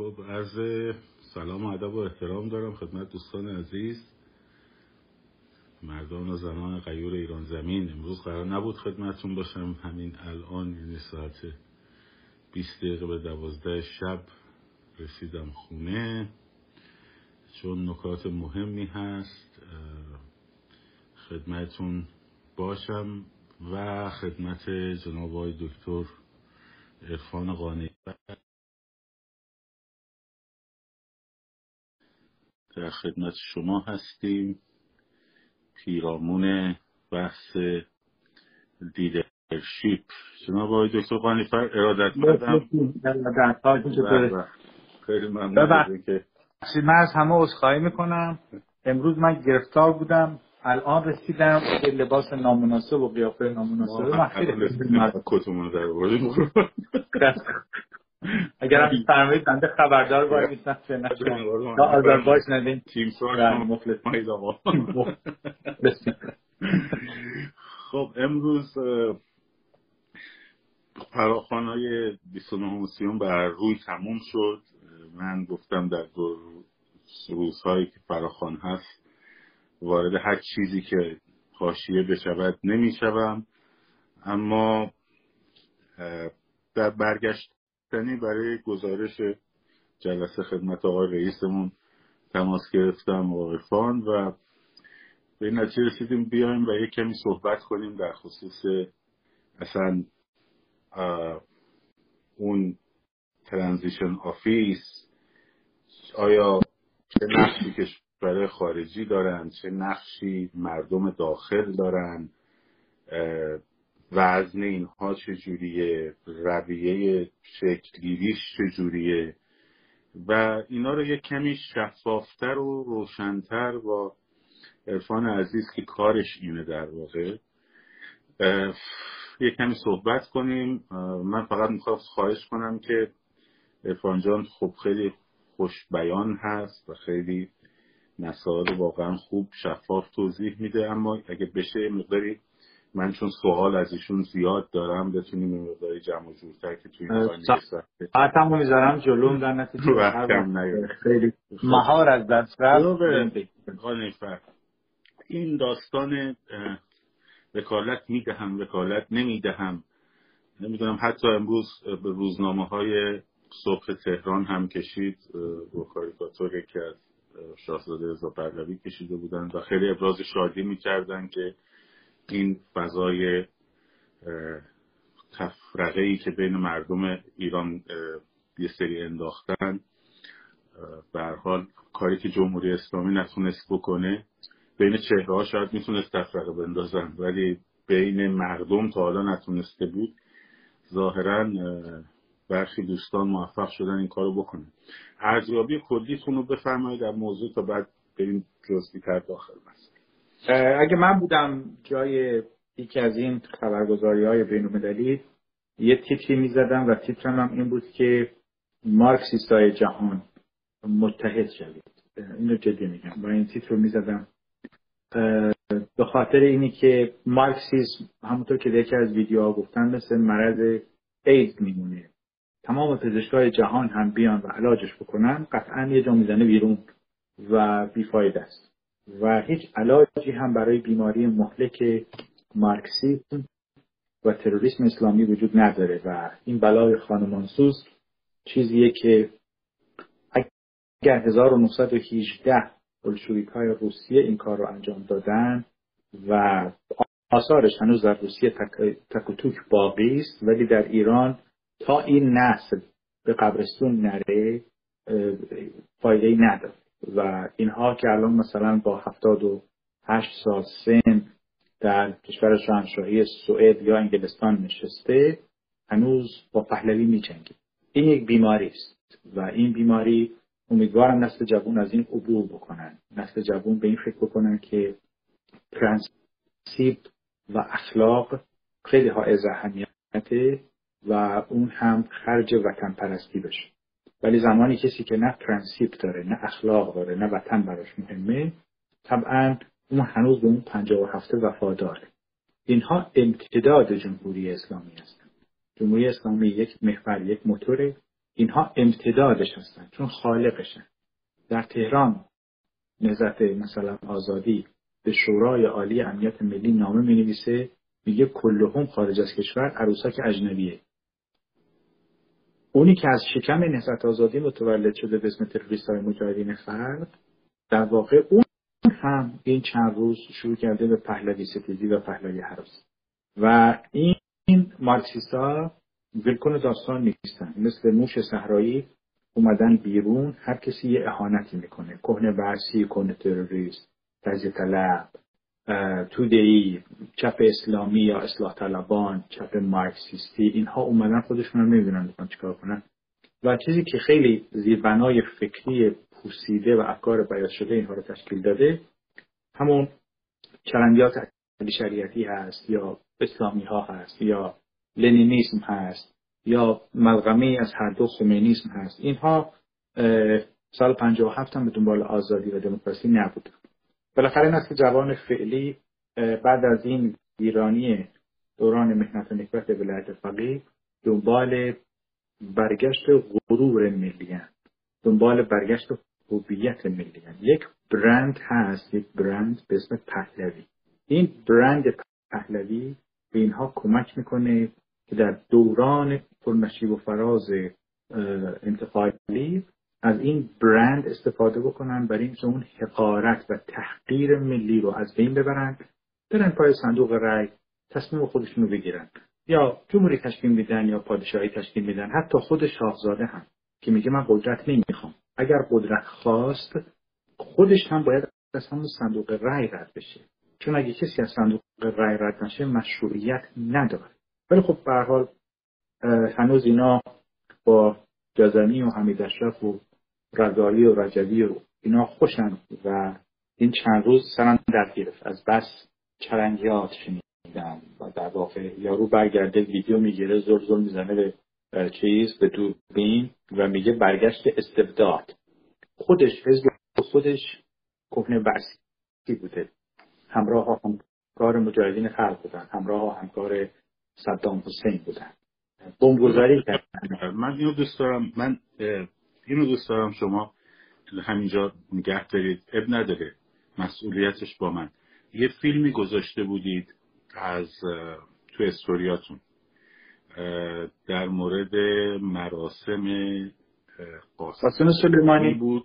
خب عرض سلام و ادب و احترام دارم خدمت دوستان عزیز. مردان و زنان غیور ایران زمین امروز قرار نبود خدمتون باشم. همین الان یعنی ساعت 20 دقیقه به دوازده شب رسیدم خونه. چون نکات مهمی هست خدمتون باشم و خدمت جناب آقای دکتر عرفان قانی در خدمت شما هستیم. پیرامون بحث لیدرشیپ جناب آقای دکتر قانیفر ارادت مندم خیلی ممنون که من از همه عذرخواهی می‌کنم. امروز من گرفتار بودم. الان رسیدم به لباس نامناسب و قیافه نامناسب من خیلی کتمون در اگر هم فرمایید بنده خبردار باید نیستم چه نشون تا آذربایج ندین. تیم خب امروز فراخوان های 29 سیون بر روی تموم شد. من گفتم در دو روزهایی که فراخوان هست وارد هر چیزی که حاشیه بشود نمی‌شوم. اما در برگشتنی برای گزارش جلسه خدمت آقای رئیسمون تماس گرفتم واقفان و به این نتیجه رسیدیم بیایم و یک کمی صحبت کنیم در خصوص اصلا اون transition office. آیا چه نقشی کشور خارجی دارن؟ چه نقشی مردم داخل دارن؟ وزن اینها چجوریه؟ رویه شکلگیریش چجوریه؟ و اینا رو یک کمی شفافتر و روشنتر با عرفان عزیز که کارش اینه در واقع یک کمی صحبت کنیم. من فقط می‌خوام خواهش کنم که عرفان جان خب خیلی خوش بیان هست و خیلی مسائل واقعا خوب شفاف توضیح میده اما اگه بشه مقداری من چون سوال از ایشون زیاد دارم بتونیم مقداری جمع و جورتر که توی این ساعتمو می‌ذارم جلوم در نتیجه خیلی مهار از دست رفت. این داستان وکالت می‌دهم وکالت نمی‌دهم. نمی‌دونم حتی امروز به روزنامه های صبح تهران هم کشید با کاریکاتور یکی از شاهزاده رضا پهلوی کشیده بودن و خیلی ابراز شادی می‌کردن که این فضای تفرقه ای که بین مردم ایران یه سری انداختن به حال کاری که جمهوری اسلامی نتونست بکنه بین چهره ها شاید می‌تونست تفرقه بندازن ولی بین مردم تا حالا نتونسته بود. ظاهرا برخی دوستان موفق شدن این کارو بکنن. ارزیابی کلیتون رو بفرمایید در موضوع تا بعد بریم جزئی تر داخل مثلا اگه من بودم جای یکی از این خبرگزاری های بین یه تیتری می‌زدم و تیترم هم این بود که مارکسیست های جهان متحد شوید. اینو جدی میگم. با این تیتر رو می‌زدم به خاطر اینی که مارکسیسم همونطور که یکی از ویدیوها گفتن مثل مرض ایدز میمونه. تمام پزشکای جهان هم بیان و علاجش بکنن قطعا یه جا می‌زنه بیرون و بیفاید است. و هیچ علاجی هم برای بیماری مهلک مارکسیسم و تروریسم اسلامی وجود نداره و این بلای خانمانسوز چیزیه که اگر 1918 بلشویک های روسیه این کار رو انجام دادن و آثارش هنوز در روسیه تک و توک باقی است ولی در ایران تا این نسل به قبرستون نره فایده ای نداره. و اینها که الان مثلا با هفتاد و هشت سال سن در کشور شاهنشاهی سوئد یا انگلستان نشسته هنوز با پهلوی میجنگه. این یک بیماری است و این بیماری امیدوارم نسل جوون از این عبور بکنن. نسل جوون به این فکر بکنن که پرنسیپ و اخلاق خیلی حائز اهمیته و اون هم خرج وطن پرستی بشه. ولی زمانی کسی که نه پرنسیپ داره نه اخلاق داره نه وطن براش مهمه طبعا اون هنوز به اون پنجاه و هفته وفاداره. اینها امتداد جمهوری اسلامی هستند جمهوری اسلامی یک محور یک موتوره. اینها امتدادش هستن چون خالقشن. در تهران نهزت مثلا آزادی به شورای عالی امنیت ملی نامه می نویسه میگه کلهم خارج از کشور عروسک اجنبیه. اونی که از شکم نهزت آزادی متولد شده به اسم تروریست های مجاهدین خلق در واقع اون هم این چند روز شروع کرده به پهلوی ستیزی و پهلوی حراس. و این مارکسیست ها ولکن داستان نیستن. مثل موش صحرایی اومدن بیرون هر کسی یه اهانتی می‌کنه. کهنه ورسی کهنه تروریست تجزیه طلب. تودهی چپ اسلامی یا اصلاح طلبان چپ مارکسیستی اینها اومدن خودشون رو نمی‌دونن می‌خوان چیکار کنن. و چیزی که خیلی زیربنای فکری پوسیده و افکار بیاد شده اینها رو تشکیل داده همون چرندیات شریعتی هست یا اسلامی ها هست یا لنینیسم هست یا ملغمه از هر دو خمینیسم هست. اینها سال 57 هم به دنبال آزادی و دموکراسی نبود بالاخره نسل جوان فعلی بعد از این ویرانی دوران مهنت و نکبت ولایت فقیه دنبال برگشت غرور ملی دنبال برگشت هویت ملی یک برند هست یک برند به اسم پهلوی. این برند پهلوی به اینها کمک می‌کنه که در دوران پرنشیب و فراز انتقالی از این برند استفاده بکنن برای اینکه اون حقارت و تحقیر ملی رو از بین ببرن برن پای صندوق رأی تصمیم خودشون رو بگیرن. یا جمهوری تشکیل میدن یا پادشاهی تشکیل میدن حتی خود شاهزاده هم که میگه من قدرت نمی‌خوام. اگر قدرت خواست خودش هم باید از همون صندوق رأی رد بشه. چون اگه کسی از صندوق رأی رد نشه مشروعیت نداره. ولی خب به حال هنوز اینا با جازمی و حمید اشرف و غزالی و رجبی و اینا خوشن و این چند روز سرم در گرفت. از بس چرنگیات شنیدن و در واقع یارو برگرده ویدیو می‌گیره زور زور می‌زنه به چیز به دوربین و میگه برگشت استبداد. خودش حزب خودش کهنه برسی بوده. همراه همکار مجاهدین خلق بودن همراه همکار صدام حسین بودن. بمبگذاری کردن. من اینو دوست دارم. من اینو دوست دارم شما همینجا نگه دارید. اب نداره. مسئولیتش با من. یه فیلمی گذاشته بودید از تو استوریاتون. در مورد مراسم قاسم سلیمانی. بود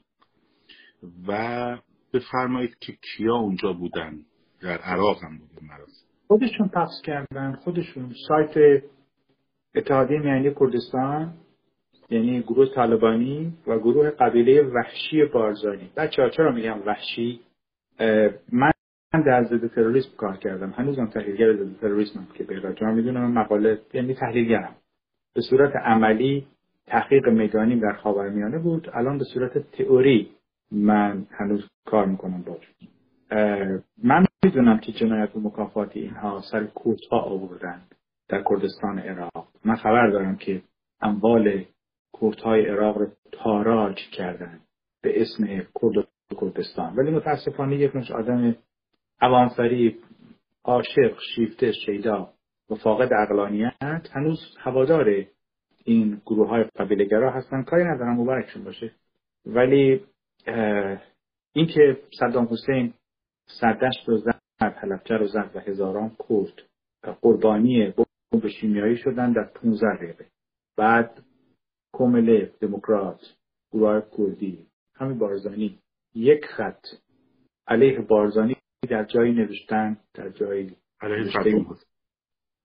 و بفرمایید که کیا اونجا بودن. در عراق هم بود مراسم. خودشون پخش کردن. خودشون. سایت اتحادیه میانی کردستان. یعنی گروه طالبانی و گروه قبیله وحشی بارزانی. بچه ها چرا میگم وحشی؟ من در ضد تروریسم کار کردم. هنوزم تحلیلگر ضد تروریسم که به راجع می‌دونم مقاله یعنی تحلیلگرم. به صورت عملی تحقیق میدانی در خاورمیانه بود. الان به صورت تئوری من هنوز کار می‌کنم باش من می‌دونم که جنایت و مکافاتی اینها سر ها آوردن در کردستان عراق. من خبر دارم که اموال های عراق رو تاراج کردن به اسم کرد کردستان. ولی متاسفانه یک نوع آدم عوامفری عاشق شیفته شیدا و فاقد اقلانیت هنوز هوادار این گروه های قبیلگرا هستن. کاری ندارم مبارکشون باشه. ولی اینکه صدام حسین سردشت رو زد حلبچه رو زد و هزاران کرد قربانی بمب شیمیایی شدن در 15 دقیقه. بعد کومله دموکرات گروه کردی. همین بارزانی. یک خط. علیه بارزانی در جایی نوشتن در جایی علیه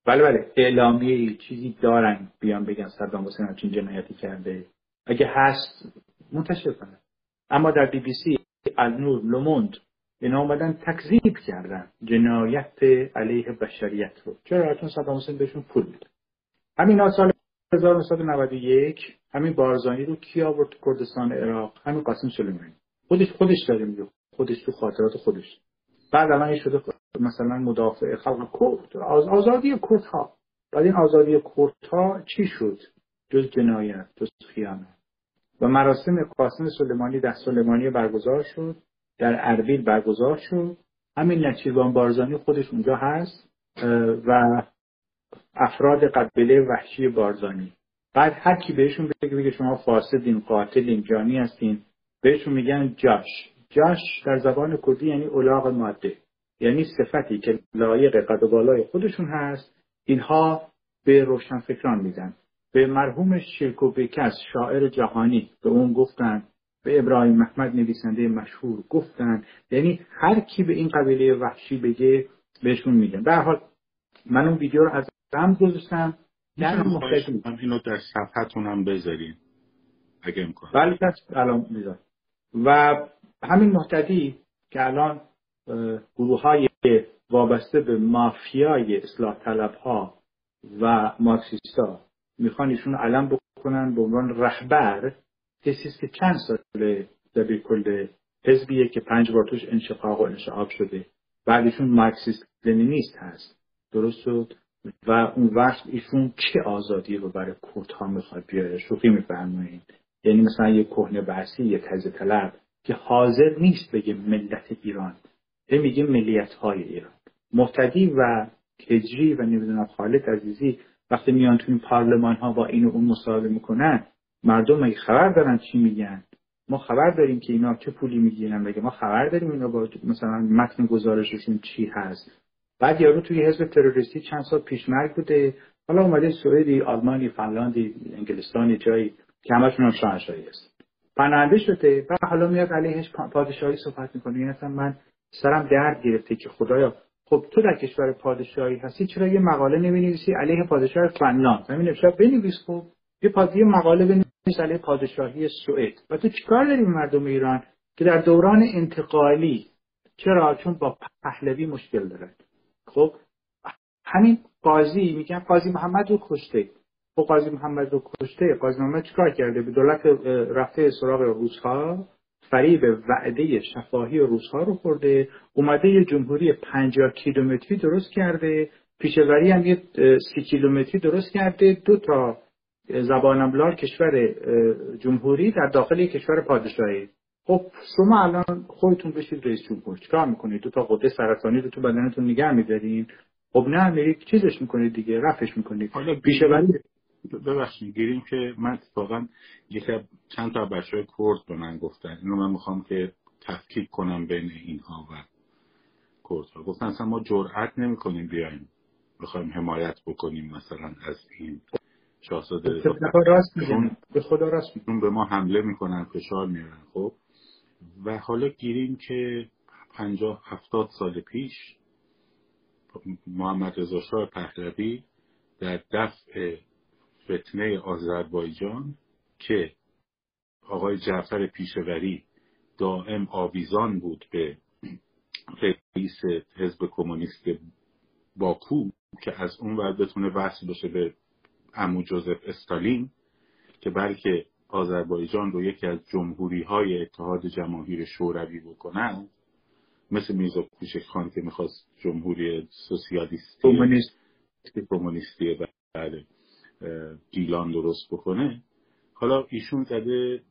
بله بله. اعلامیه چیزی دارن. بیان بگن صدام حسین همچین جنایتی کرده. اگه هست منتشر کنه اما در بی بی سی النور لوموند اینا اومدن تکذیب کردن. جنایت علیه بشریت رو. چرا؟ چون صدام حسین بهشون پول میده همین سال 1991 همین بارزانی رو کی آورد کردستان عراق؟ همین قاسم سلیمانی. خودش خودش داره میگه. خودش تو خاطرات خودش. بعد الان شده مثلا مدافع خلق کرد. آزادی کردها. بعد این آزادی کردها چی شد؟ جز جنایت جز خیانت. و مراسم قاسم سلیمانی در سلیمانی برگزار شد. در اربیل برگزار شد. همین نچیروان بارزانی خودش اونجا هست و افراد قبیله وحشی بارزانی. بعد هر کی بهشون بگه بگه شما فاسدین قاتلین جانی هستین. بهشون میگن جاش. جاش در زبان کردی یعنی اولاغ ماده. یعنی صفتی که لایق قد و بالای خودشون هست. اینها به روشنفکران میدن. به مرحوم شرک و بکس شاعر جهانی به اون گفتن. به ابراهیم محمد نویسنده مشهور گفتن. یعنی هر کی به این قبیله وحشی بگه بهشون میگن. به حال من اون ویدیو رو از رمز گذاشتم. در اینو در صفحتون هم بذارین اگه امکان. بله الان می‌ذارم. و همین محتدی که الان گروه های وابسته به مافیای اصلاح طلب ها و مارکسیستا می‌خوان ایشون علم بکنن به عنوان رهبر کسی که چند ساله در کل حزبیه که پنج بار توش انشقاق و انشعاب شده. بعدشون مارکسیست لنینیست هست. درست شد؟ و اون وقت ایشون چه آزادی رو برای کردها می‌خواد بیاره؟ شوخی میفرمایید. یعنی مثلا یه کهنه بحثی یه تز طلب که حاضر نیست بگه ملت ایران. به میگه ملیت های ایران. محتدی و کجری و نمی‌دونم خالد عزیزی وقتی میان تو این پارلمان ها با این اون مصاحبه می‌کنن مردم مگه خبر دارن چی میگن؟ ما خبر داریم که اینا چه پولی می‌گیرن؟ مگه ما خبر داریم اینا با مثلا متن گزارششون چی هست. بعد یارو توی حزب تروریستی چند سال پیش مرگ بوده. حالا اومده سوئدی آلمانی فنلاندی انگلستانی جایی که همشون هم شاهنشاهی است پناهنده شده و حالا میاد علیهش پادشاهی صحبت می‌کنه. این اصلا من سرم درد گرفته که خدایا خب تو در کشور پادشاهی هستی چرا یه مقاله نمی‌نویسی علیه پادشاه فنلاند؟ همین شب بنویس خب. یه پادی مقاله بنویس علیه پادشاهی سوئد. و تو چیکار داری مردم ایران که در دوران انتقالی؟ چرا؟ چون با پهلوی مشکل دارد خب همین قاضی میگن قاضی محمد رو کشته. خب قاضی محمد رو کشته. قاضی محمد چیکار کرده؟ به دولت رفته سراغ روزها فریب وعده شفاهی روزها رو خورده. اومده یه جمهوری 50 کیلومتری درست کرده. پیشوری هم یه سی کیلومتری درست کرده. دو تا زبانملار کشور جمهوری در داخل کشور پادشاهی. خب شما الان خودتون بشید رئیس جمهور چیکار می‌کنید؟ دو تا قده سرطانی رو تو بدنتون نگه میدارین. خب نه میرید چیزش می‌کنید دیگه رفش می‌کنید. حالا پیشوری ببخشید گیریم که من اتفاقا یکی چند تا بچه کرد به من گفتن. اینو من می‌خوام که تفکیک کنم بین اینها و کرد ها گفتن اصلا ما جرأت نمی کنیم بیایم. بخوایم حمایت بکنیم مثلا از این شاهزاده راست به خدا راست به ما حمله می‌کنن فشار میارن. خب؟ و حالا گیریم که پنجاه هفتاد سال پیش محمد رضا شاه پهلوی در دفع فتنه آذربایجان که آقای جعفر پیشوری دائم آویزان بود به رئیس حزب کمونیست باکو که از اون ور بتونه وصل بشه به امو جوزف استالین که بلکه آذربایجان رو یکی از جمهوری های اتحاد جماهیر شوروی بکنن مثل میرزا کوچک خان که می‌خواست جمهوری سوسیالیستی کمونیستی. بعد گیلان درست بکنه. حالا ایشون زده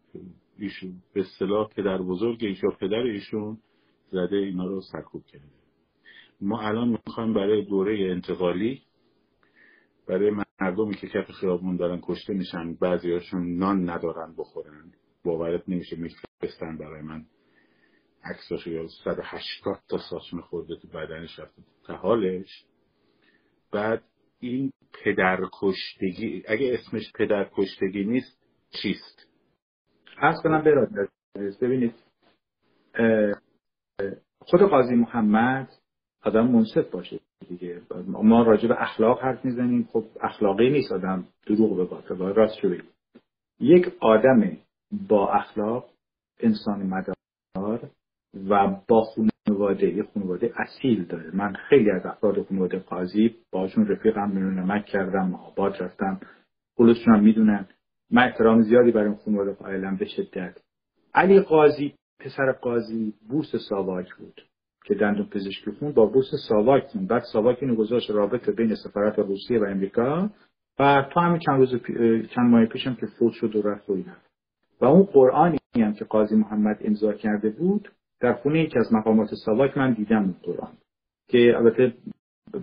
ایشون به اصطلاح پدر بزرگ ایشون پدر ایشون زده اینا رو سرکوب کرده. ما الان می‌خوایم برای دوره انتقالی برای مردمی که کف خیابون دارن کشته میشن بعضیاشون نان ندارن بخورن. باورت نمیشه میفرستن برای من عکساشو یا 180 تا ساچمه خورده تو بدنش رفته تا حالش. بعد این پدرکشتگی اگه اسمش پدرکشتگی نیست چیست؟ هست کنم براد ببینید خود قاضی محمد آدم منصف باشه. دیگه. ما راجع به اخلاق حرف می‌زنیم. خب اخلاقی نیست آدم. دروغ به باید راست شوید یک آدم با اخلاق انسان مدار و با خانواده یه خانواده اصیل داره. من خیلی از افراد خانواده قاضی باشون رفیقم میرون نمک کردم آباد رفتم. خلوصشون هم می‌دونن. من احترام زیادی برای خانواده قائلم به شدت. علی قاضی پسر قاضی بوس ساواک بود. که دندون پزشکی خون با بوس ساواک خون. بعد ساواک رابطه بین سفارت روسیه و امریکا و تا همین چند روز چند ماه پیشم که فوت شد و رفت و و اون قرآنی هم که قاضی محمد امضا کرده بود در خونه یکی از مقامات ساواک من دیدم اون قرآن. که البته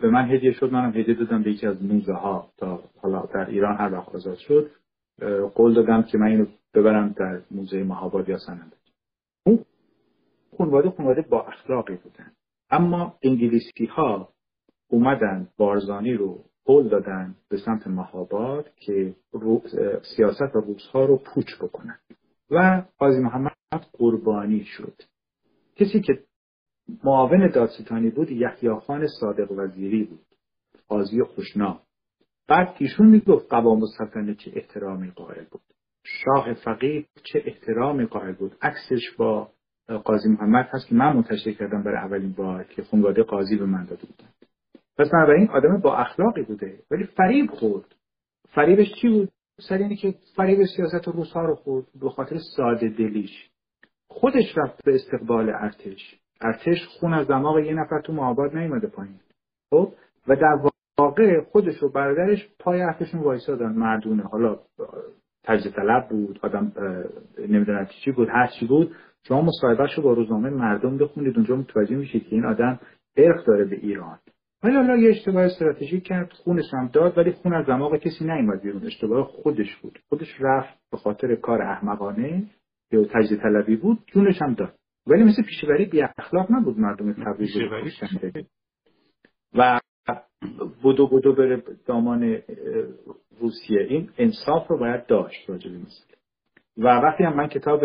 به من هدیه شد منم هدیه دادم به یکی از موزه ها تا حالا در ایران هر وقت شد. قول دادم که من اینو ببرم در موزه مهاباد یا سنندج اون خانواده خانواده با اخلاقی بودن. اما انگلیسی ها اومدن بارزانی رو قول دادن به سمت مهاباد که سیاست و روزها رو پوچ بکنن. و قاضی محمد قربانی شد. کسی که معاون دادستانی بود یحیی خان صادق وزیری بود. قاضی خوشنا بعد ایشون می‌گفت قوام السلطنه چه احترامی قائل بود. شاه فقیه چه احترامی قائل بود. عکسش با قاضی محمد هست که من منتشر کردم برای اولین بار که خانواده قاضی به من داده بودن. پس بنابراین آدم با اخلاقی بوده ولی فریب خورد. فریبش چی بود؟ سر اینه که فریب سیاست روزها رو خورد به خاطر ساده دلیش. خودش رفت به استقبال ارتش. ارتش خون از دماغ یه نفر تو معاباد نیومده پایین. خب؟ و در واقع خودش و برادرش پای حرفشون وایسادن مردونه. حالا تجزیه طلب بود آدم نمی‌دونم چی بود هر چی بود. شما مصاحبهش رو با روزنامه مردم بخونید اونجا متوجه میشید که این آدم ارخ داره به ایران. ولی حالا یه اشتباه استراتژیک کرد خونش هم داد ولی خون از دماغ کسی نیومد بیرون. اشتباه خودش بود. خودش رفت به خاطر کار احمقانه یا تجزیه طلبی بود جونش هم داد. ولی مثل پیشوری بی اخلاق نبود مردم تبریز و بودو بودو بره دامان روسیه. این انصاف رو باید داشت راجع و وقتی هم من کتاب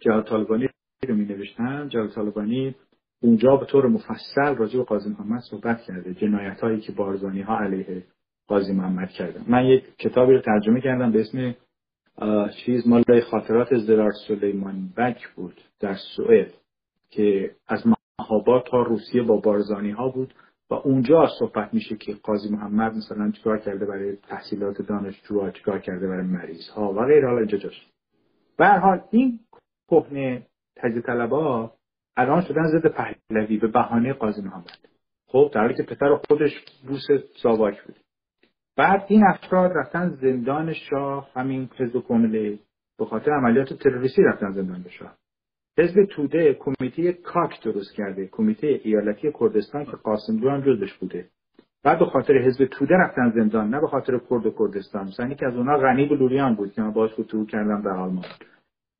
جهاد طالبانی رو می نوشتم جهاد طالبانی اونجا به طور مفصل راجع به قاضی محمد صحبت کرده جنایت هایی که بارزانی ها علیه قاضی محمد کردن. من یک کتابی رو ترجمه کردم به اسم چیز مال خاطرات زرار سلیمان بک بود در سوئد که از مهاباد تا روسیه با بارزانی ها بود. و اونجا صحبت میشه که قاضی محمد مثلا چیکار کرده برای تحصیلات دانشجوها چیکار کرده برای مریض ها و غیر حالا اینجا جاش. به حال این کهنه تجزیه طلبا الان شدن ضد پهلوی به بهانه قاضی محمد. خب در حالی که پسر خودش بوس ساواک بود. بعد این افراد رفتن زندان شاه همین حزب کمله به خاطر عملیات تروریستی رفتن زندان شاه. حزب توده کمیته کاک درست کرده. کمیته ایالتی کردستان که قاسم هم جزش بوده. بعد به خاطر حزب توده رفتن زندان نه به خاطر کرد و کردستان. مثلا که از اونها غنی بلوریان بود که من باش فتوح کردم در آلمان.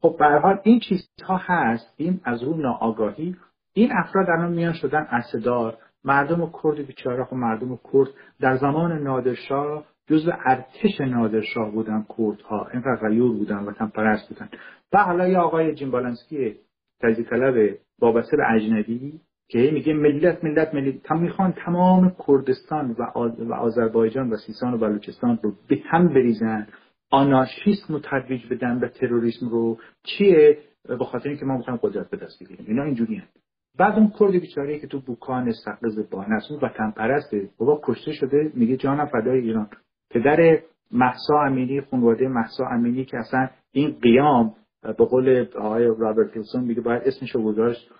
خب به حال این چیزها هست. این از رو ناآگاهی. این افراد الان میان شدن اصدار مردم کرد بیچاره. خب مردم کرد در زمان نادرشاه جزو ارتش نادرشاه بودن کردها. اینقدر غیور بودن و پرست بودن. و حالا یه آقای جیمبالنسکی تجزیه طلب وابسته به اجنبی که میگه ملت ملت ملت. تا می‌خوان تمام کردستان و, و آذربایجان و سیستان و بلوچستان رو به هم بریزن. آنارشیسم رو ترویج بدن و تروریسم رو. چیه؟ به خاطر اینکه ما می‌خوایم قدرت به دست بگیریم اینا اینجوری بعد اون کرد بیچاره که تو بوکان سقز بانست اون وطن پرسته بابا کشته شده. میگه جانم فدای ایران. پدر محسا امینی خانواده محسا امینی که اصلا این قیام به قول آقای رابرت ویلسون میگه باید اسمش رو گذاشت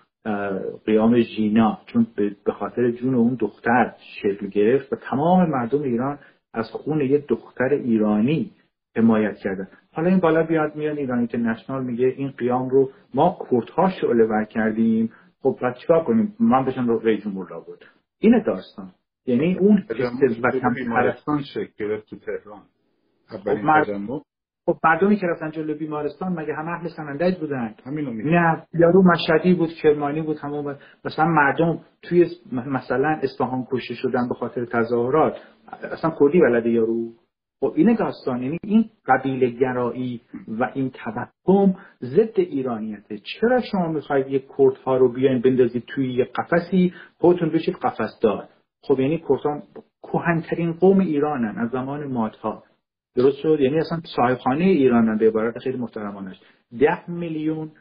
قیام ژینا چون به خاطر جون اون دختر شکل گرفت و تمام مردم ایران از خون یه دختر ایرانی حمایت کردن. حالا این بالا بیاد میان ایران اینترنشنال میگه این قیام رو ما کردها شعله ور کردیم. خب بعد چیکار کنیم؟ من بشم رو رئیس جمهور بود. این داستان. یعنی اون وطن پرستان شکل تو تهران. خب خب مردمی که رفتن جلو بیمارستان مگه همه اهل سنندج بودن؟ نه یارو مشهدی بود کرمانی بود همون مثلا مردم توی مثلا اصفهان کشته شدن به خاطر تظاهرات. اصلا کردی ولده یارو. خب این داستان. یعنی این قبیله گرایی و این توهم ضد ایرانیته. چرا شما می‌خواید یک کردها رو بیاین بندازید توی یه قفسی؟ خودتون بشید قفس دار. خب یعنی کردها کهنترین قوم ایرانن از زمان مادها. درست شد؟ یعنی اصلا صاحبخانه ایرانن به عبارت خیلی محترمانش ده میلیون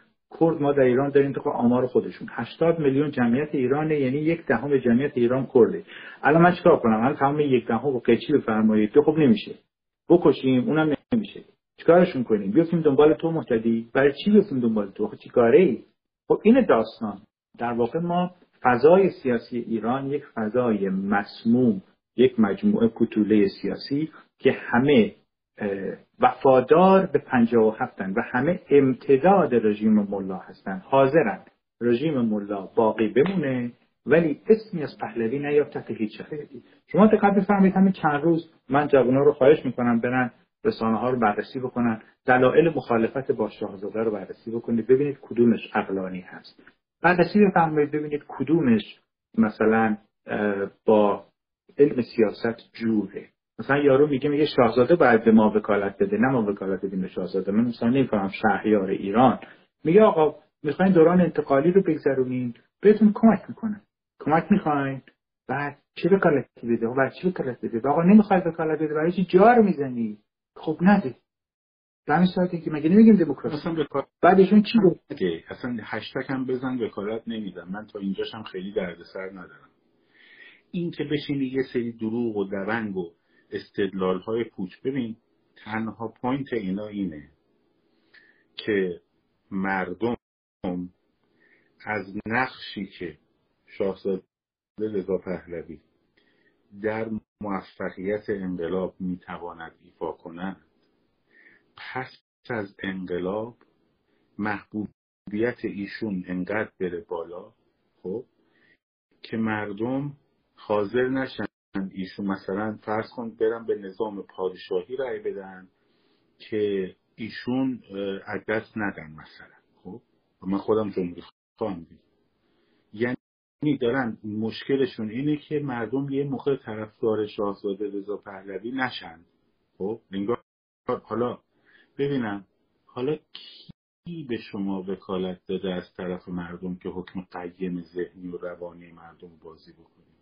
کرد ما در ایران داریم تو آمار خودشون. 80 میلیون جمعیت ایرانه یعنی یک دهم جمعیت ایران کرده. الان من چیکار کنم؟ الان تمام یک دهم و قیچی بفرمایید تو خب نمیشه. بکشیم اونم نمیشه. چیکارشون کنیم؟ بیافتیم دنبال تو محتدی برای چی بیافتیم دنبال تو؟ خب چیکاره ای؟ خب این داستان. در واقع ما فضای سیاسی ایران یک فضای مسموم. یک مجموعه کتوله سیاسی که همه وفادار به پنجاه و هفتن و همه امتداد رژیم ملا هستند حاضرن. رژیم ملا باقی بمونه ولی اسمی از پهلوی نیاد تحت هیچ شرایطی شما دقت بفرمایید همین چند روز من جوونا رو خواهش می‌کنم برن رسانه ها رو بررسی بکنن دلایل مخالفت با شاهزاده رو بررسی بکنید ببینید کدومش عقلانی هست. بررسی بفرمایید ببینید کدومش مثلا با علم سیاست جوره. مثلا یارو میگه میگه شاهزاده باید به ما وکالت بده. نه ما وکالت بدیم به شاهزاده. من مثلا نمی‌فهمم شهریار ایران. میگه آقا می‌خواین دوران انتقالی رو بگذرونین. بهتون کمک می‌کنه کمک می‌خواین؟ بعد چه وکالتی بده؟ بعد چه وکالت بده؟ آقا نمی‌خوای وکالت بده. برای چی جا رو می‌زنی؟ خب نده. همین ساعتی که مگه نمیگیم دموکراسی؟ اصلا بعدشون چی بود اصلا هشتگ هم بزن وکالت نمیدم. من تا اینجاشم خیلی دردسر ندارم. این که بشینی یه سری دروغ و درنگ و استدلال های پوچ ببین تنها point اینا اینه که مردم از نقشی که شاهزاده رضا پهلوی در موفقیت انقلاب می‌تواند ایفا کند پس از انقلاب محبوبیت ایشون انقدر بره بالا خب که مردم حاضر نشن. ایشون مثلا فرض کن برن به نظام پادشاهی رأی بدن که ایشون از دست ندن مثلا. خب؟ من خودم جمهوری خواهم دید. یعنی دارن مشکلشون اینه که مردم یه موقع طرفدار شاهزاده رضا پهلوی نشن. خب؟ انگار حالا ببینم حالا کی به شما وکالت داده از طرف مردم که حکم قیم ذهنی و روانی مردم بازی بکنید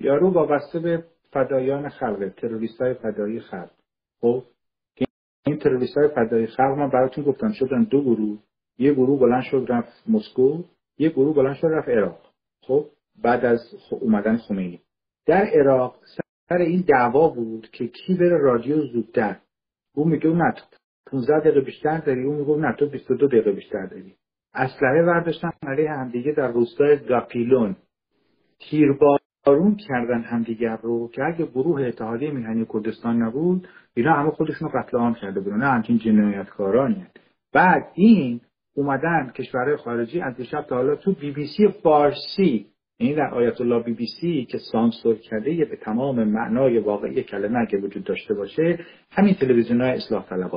یارو وابسته به فدایان خلقه تروریست های فدایی خلق. خب این تروریست های فدایی خلق من براتون گفتم شدن دو گروه. یه گروه بلند شد رفت مسکو. یه گروه بلند شد رفت عراق. خب بعد از اومدن خمینی. در عراق سر این دعوا بود که کی بره رادیو زودتر. اون میگه اون نه 15 دقیقه بیشتر داری؟ اون میگه نه تو 22 دقیقه بیشتر داری. اسلحه برداشتن علیه همدیگه در روستای گاپیلون. تیربارون کردن همدیگر رو که اگه گروه اتحادیه میهنی کردستان نبود اینا همه خودشون رو قتل عام کرده بودن نه همچین جنایتکارانی. بعد این اومدن کشورهای خارجی از دیشب تا حالا تو بی بی سی فارسی این در آیت الله بی بی سی که سانسور کرده به تمام معنای واقعی کلمه اگه وجود داشته باشه همین تلویزیون های اصلاح طلب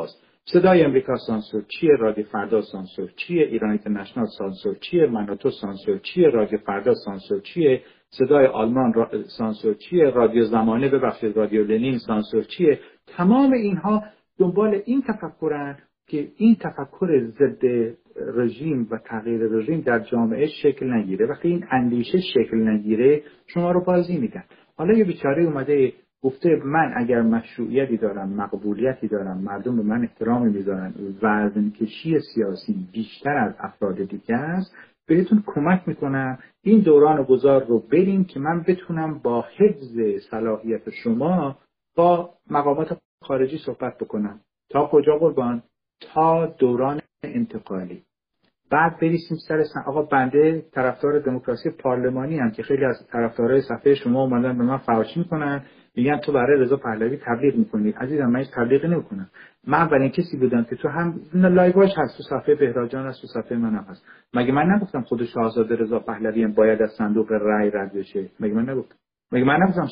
صدای امریکا سانسور چیه؟ رادیو فردا سانسور چیه؟ ایران اینترنشنال سانسور چیه؟ من و تو سانسور چیه؟ رادیو فردا سانسور چیه؟ صدای آلمان را... سانسور چیه؟ رادیو زمانه ببخشید رادیو لنین سانسور چیه؟ تمام اینها دنبال این تفکرن که این تفکر ضد رژیم و تغییر رژیم در جامعه شکل نگیره. وقتی این اندیشه شکل نگیره شما رو بازی میدن حالا یه بیچاره اومده گفته من اگر مشروعیتی دارم مقبولیتی دارم مردم به من احترامی می‌ذارن وزن کشی سیاسی بیشتر از افراد دیگه است بهتون کمک می‌کنم این دوران گذار رو بریم که من بتونم با حفظ صلاحیت شما با مقامات خارجی صحبت بکنم. تا کجا قربان؟ تا دوران انتقالی. بعد بریسیم سر سن... آقا بنده طرفدار دموکراسی پارلمانی هم که خیلی از طرفدارای صفحه شما اومدن به من فحاشی می‌کنن. میگن تو برای رضا پهلوی تبلیغ می‌کنی. عزیزم من هیچ تبلیغی نمی‌کنم. من اولین کسی بودم که تو هم لایواش هست تو صفحه بهراجان هست تو صفحه منم هست. مگه من نگفتم خود شاهزاده رضا پهلوی باید از صندوق رأی رد بشه؟ مگه من نگفتم؟ مگه من نگفتم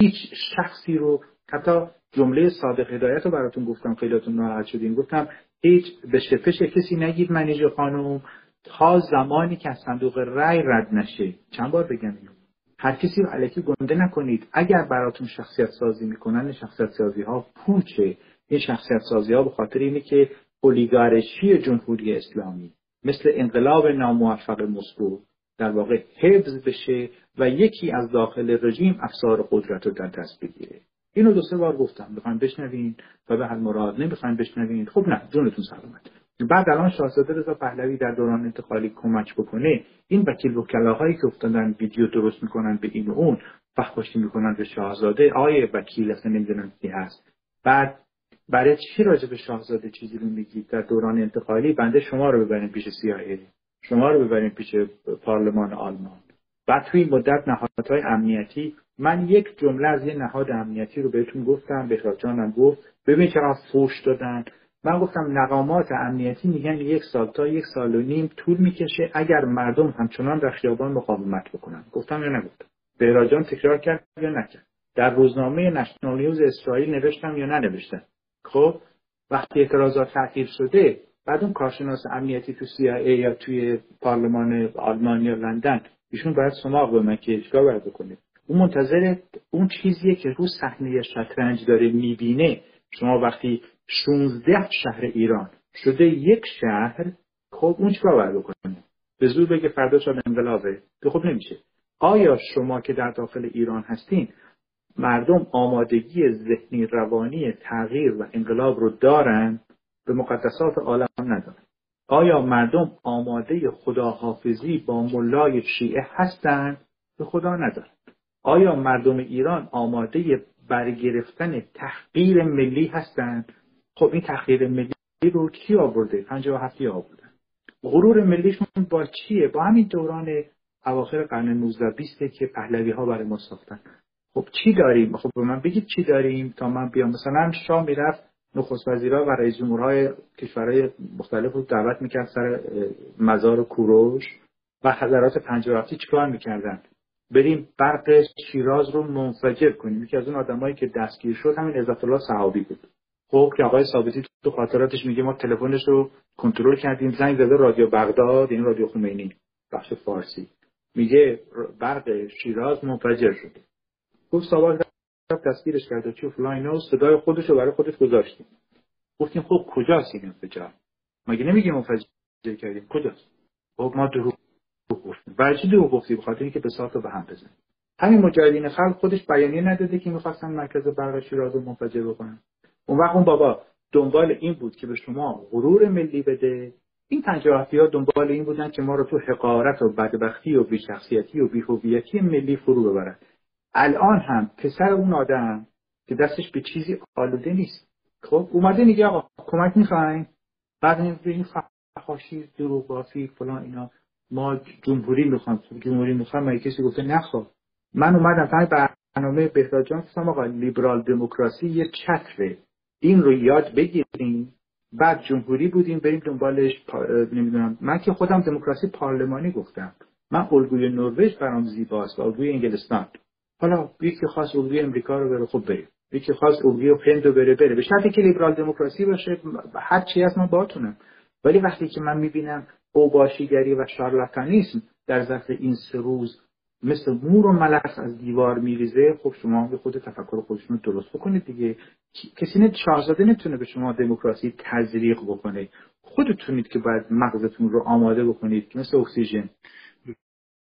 هیچ شخصی رو حتی جمله صادق هدایت رو براتون گفتم خیلیاتون ناراحت شدین. گفتم هیچ به شپش کسی نگید منیژه خانم تا زمانی که از صندوق رأی رد نشه. چند بار بگم هر کسی رو علکی گنده نکنید. اگر براتون شخصیت سازی می‌کنن شخصیت سازی ها پوچه. این شخصیت سازی ها به خاطر اینه که اولیگارشی جمهوری اسلامی مثل انقلاب ناموفق مسکو در واقع حفظ بشه و یکی از داخل رژیم افسار قدرت رو در دست بگیره. اینو دو سه بار گفتم. بخواین بشنوین و به هر مراد نمی‌خواین بشنوین. خب نه جونتون سلامت. بعد الان شاهزاده رضا پهلوی در دوران انتقالی کمک بکنه. این وکیل وکلاهایی که افتادن ویدیو درست می‌کنن به این و اون فخاشی می‌کنن به شاهزاده. آیه وکیل اصلا نمی‌دونن کی هست. بعد برای چی راجع به شاهزاده چیزی رو میگید در دوران انتقالی؟ بنده شما رو ببرین پیش سیاه شما رو ببرین پیش پارلمان آلمان. بعد توی این مدت نهادهای امنیتی من یک جمله از یه نهاد امنیتی رو بهتون گفتم بهراد جانم گفت. ببین چقدر فوش دادن. من گفتم نقامات امنیتی میگن یک سال تا یک سال و نیم طول می‌کشه اگر مردم همچنان در خیابان مقاومت بکنن. گفتم یا نگفتم؟ بهراجان تکرار کرد یا نکرد؟ در روزنامه نشنال نیوز اسرائیل نوشتم یا ننوشتم؟ خب وقتی اعتراضات تأخیر شده بعد اون کارشناس امنیتی تو CIA یا توی پارلمان آلمان یا لندن ایشون باید سماق به من که اشکار باید بکنه؟ اون منتظر اون چیزیه که رو صحنه شطرنج داره می‌بینه. شما وقتی 16 شهر ایران شده یک شهر خب اون چیکار باید بکنه؟ به زور بگه فردا شب انقلابه. که خب نمیشه. آیا شما که در داخل ایران هستین مردم آمادگی ذهنی روانی تغییر و انقلاب رو دارن به مقدسات عالم ندارن. آیا مردم آماده خداحافظی با ملای شیعه هستند به خدا ندارن. آیا مردم ایران آماده برگرفتن تحقیر ملی هستند خب این تحقیر ملی رو کی آورده؟ 57 آورده؟ غرور ملیشون با چیه؟ با همین دوران اواخر قرن 19 20 که پهلوی ها برای ما ساختن. خب چی داریم؟ خب به من بگید چی داریم تا من بیام. مثلا شاه می‌رفت نخست وزیرها و رئیس جمهورهای کشورهای مختلف رو دعوت می‌کرد سر مزار کوروش و حضرات پنجاه چیکار می‌کردن؟ بریم برق شیراز رو منفجر کنیم. یکی از اون آدمایی که دستگیر شد همین عزت الله صحابی بود. خب که آقای ثابتی تو خاطراتش میگه ما تلفنش رو کنترل کردیم. زنگ زده رادیو بغداد یعنی رادیو خمینی بخش فارسی. میگه برق شیراز منفجر شده گفت سوال دستگیرش کرده چی فلان صدای خودش رو برای خودش گذاشتیم گفتیم خب کجاست این انفجار؟ مگه نمیگه منفجر کردیم؟ کجاست؟ خب ما دروغ گفتیم. برای چی دروغ گفتیم بخاطر اینکه به ساعت رو به هم بزنیم همین مجاهدین خلق خودش بیانیه نداده که می‌خواستن مرکز برق شیراز رو منفجر بکنن. اون وقت اون بابا دنبال این بود که به شما غرور ملی بده. این پنجاهتی ها دنبال این بودن که ما رو تو حقارت و بدبختی و بیشخصیتی و بیهویتی ملی فرو ببرن. الان هم پسر اون آدم که دستش به چیزی آلوده نیست. خب اومده میگه آقا کمک می‌خواین بعد این فخاشی دروغ فلان اینا. ما جمهوری می‌خوام جمهوری می‌خوام مگه کسی گفته نخواه من اومدم فقط برنامه بهداد جان گفتم آقا لیبرال دموکراسی یه چتره. این رو یاد بگیریم. بعد جمهوری بودیم بریم دنبالش نمی‌دونم. من که خودم دموکراسی پارلمانی گفتم. من الگوی نروژ برام زیباست الگوی انگلستان. حالا یکی خاص الگوی امریکا رو بره خب بریم. یکی خاص الگوی هند رو بره بره. به شرطی که لیبرال دموکراسی باشه هر چی هست من باهاتونم. ولی وقتی که من می‌بینم اوباشیگری و شارلاتانیسم در ظرف این سه روز مثل مور و ملخ از دیوار میریزه خب شما به خود تفکر خودشون درست بکنید دیگه. کسی نه شاهزاده نمی‌تونه به شما دموکراسی تزریق بکنه. خودتونید که باید مغزتون رو آماده بکنید مثل اکسیژن.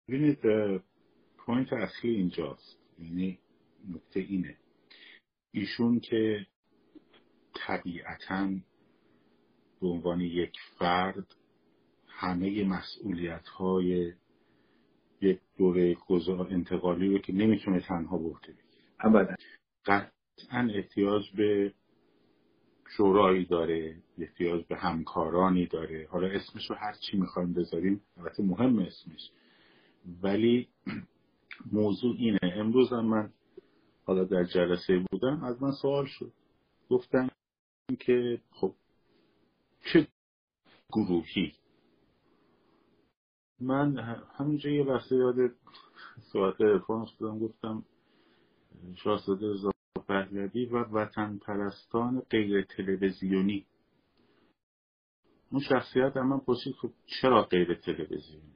ببینید point اصلی اینجاست. یعنی نکته اینه. ایشون که طبیعتا به عنوان یک فرد همه مسئولیت های یک دوره گذار انتقالی رو که نمی‌تونه تنها برده ابدا. قطعا احتیاج به شورایی داره احتیاج به همکارانی داره. حالا اسمش رو هر چی می‌خوایم بذاریم البته مهم اسمش. ولی موضوع اینه. امروز هم من حالا در جلسه بودم از من سوال شد. گفتم که خب چه گروهی؟ من همینجا یه لحظه یاد صحبت ارفان افتادم. گفتم شاهزاده رضا پهلوی و وطن پرستان غیر تلویزیونی. اون شخصیت هم من پرسید خب چرا غیر تلویزیونی؟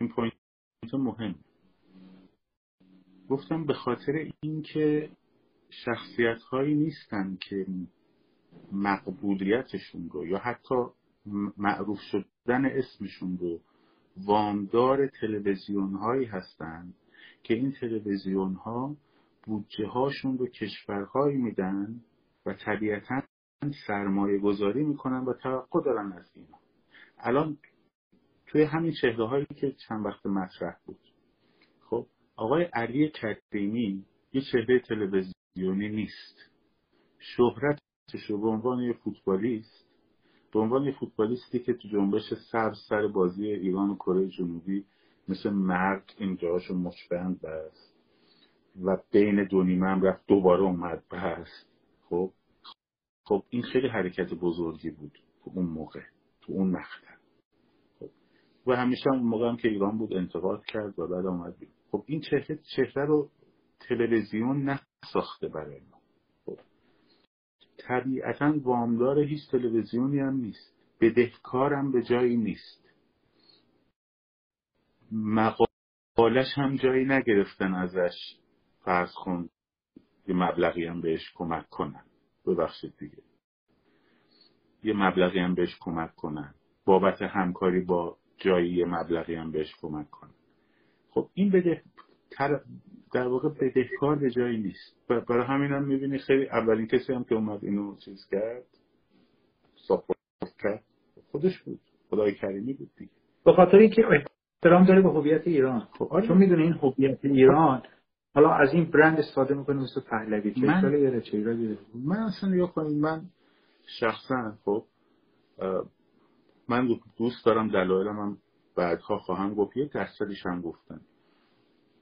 این پوینت مهم. گفتم به خاطر اینکه شخصیت هایی نیستن که مقبولیتشون رو یا حتی معروف شدن اسمشون رو وامدار تلویزیون هایی هستند که این تلویزیون ها بودجه هاشون رو کشورهایی میدن و طبیعتا سرمایه گذاری می‌کنن و توقع دارن از اینا. الان توی همین چهره هایی که چند وقت مطرح بود. آقای علی کریمی یه چهره تلویزیونی نیست. شهرتش به عنوان یه فوتبالیست به عنوان یه فوتبالیستی که تو جنبش سبز سر بازی ایران و کره جنوبی مثل مرگ این جاهاشو مچبند بست و بین دو نیمه هم رفت دوباره اومد بست. خب؟ خب این خیلی حرکت بزرگی بود تو اون موقع تو اون مقطع. خب؟ و همیشه اون موقع هم که ایران بود انتقاد کرد و بعد اومد بید. خب این چهره چهره رو تلویزیون نساخته برای ما. خب. طبیعتا وامدار هیچ تلویزیونی هم نیست. بدهکارم به جایی نیست. مقالش هم جایی نگرفتن ازش. فرض کن یه مبلغی هم بهش کمک کنن. ببخشید دیگه. یه مبلغی هم بهش کمک کنن. بابت همکاری با جایی یه مبلغی هم بهش کمک کنن. خب این بده در واقع بدهکار به جایی نیست. برای همین هم می‌بینی خیلی اولین کسی هم که اومد اینو چیز کرد ساپورت کرد خودش بود. خدای کریمی بود دیگه. به خاطر اینکه احترام داره به هویت ایران. خب آره. چون می‌دونه این هویت ایران حالا از این برند استفاده می‌کنه مثل پهلوی. چه من... من اصلا نگاه کنید من شخصا خب من دوست دارم دلایلم هم بعدها خواهم گفت یک درصدش هم گفتن.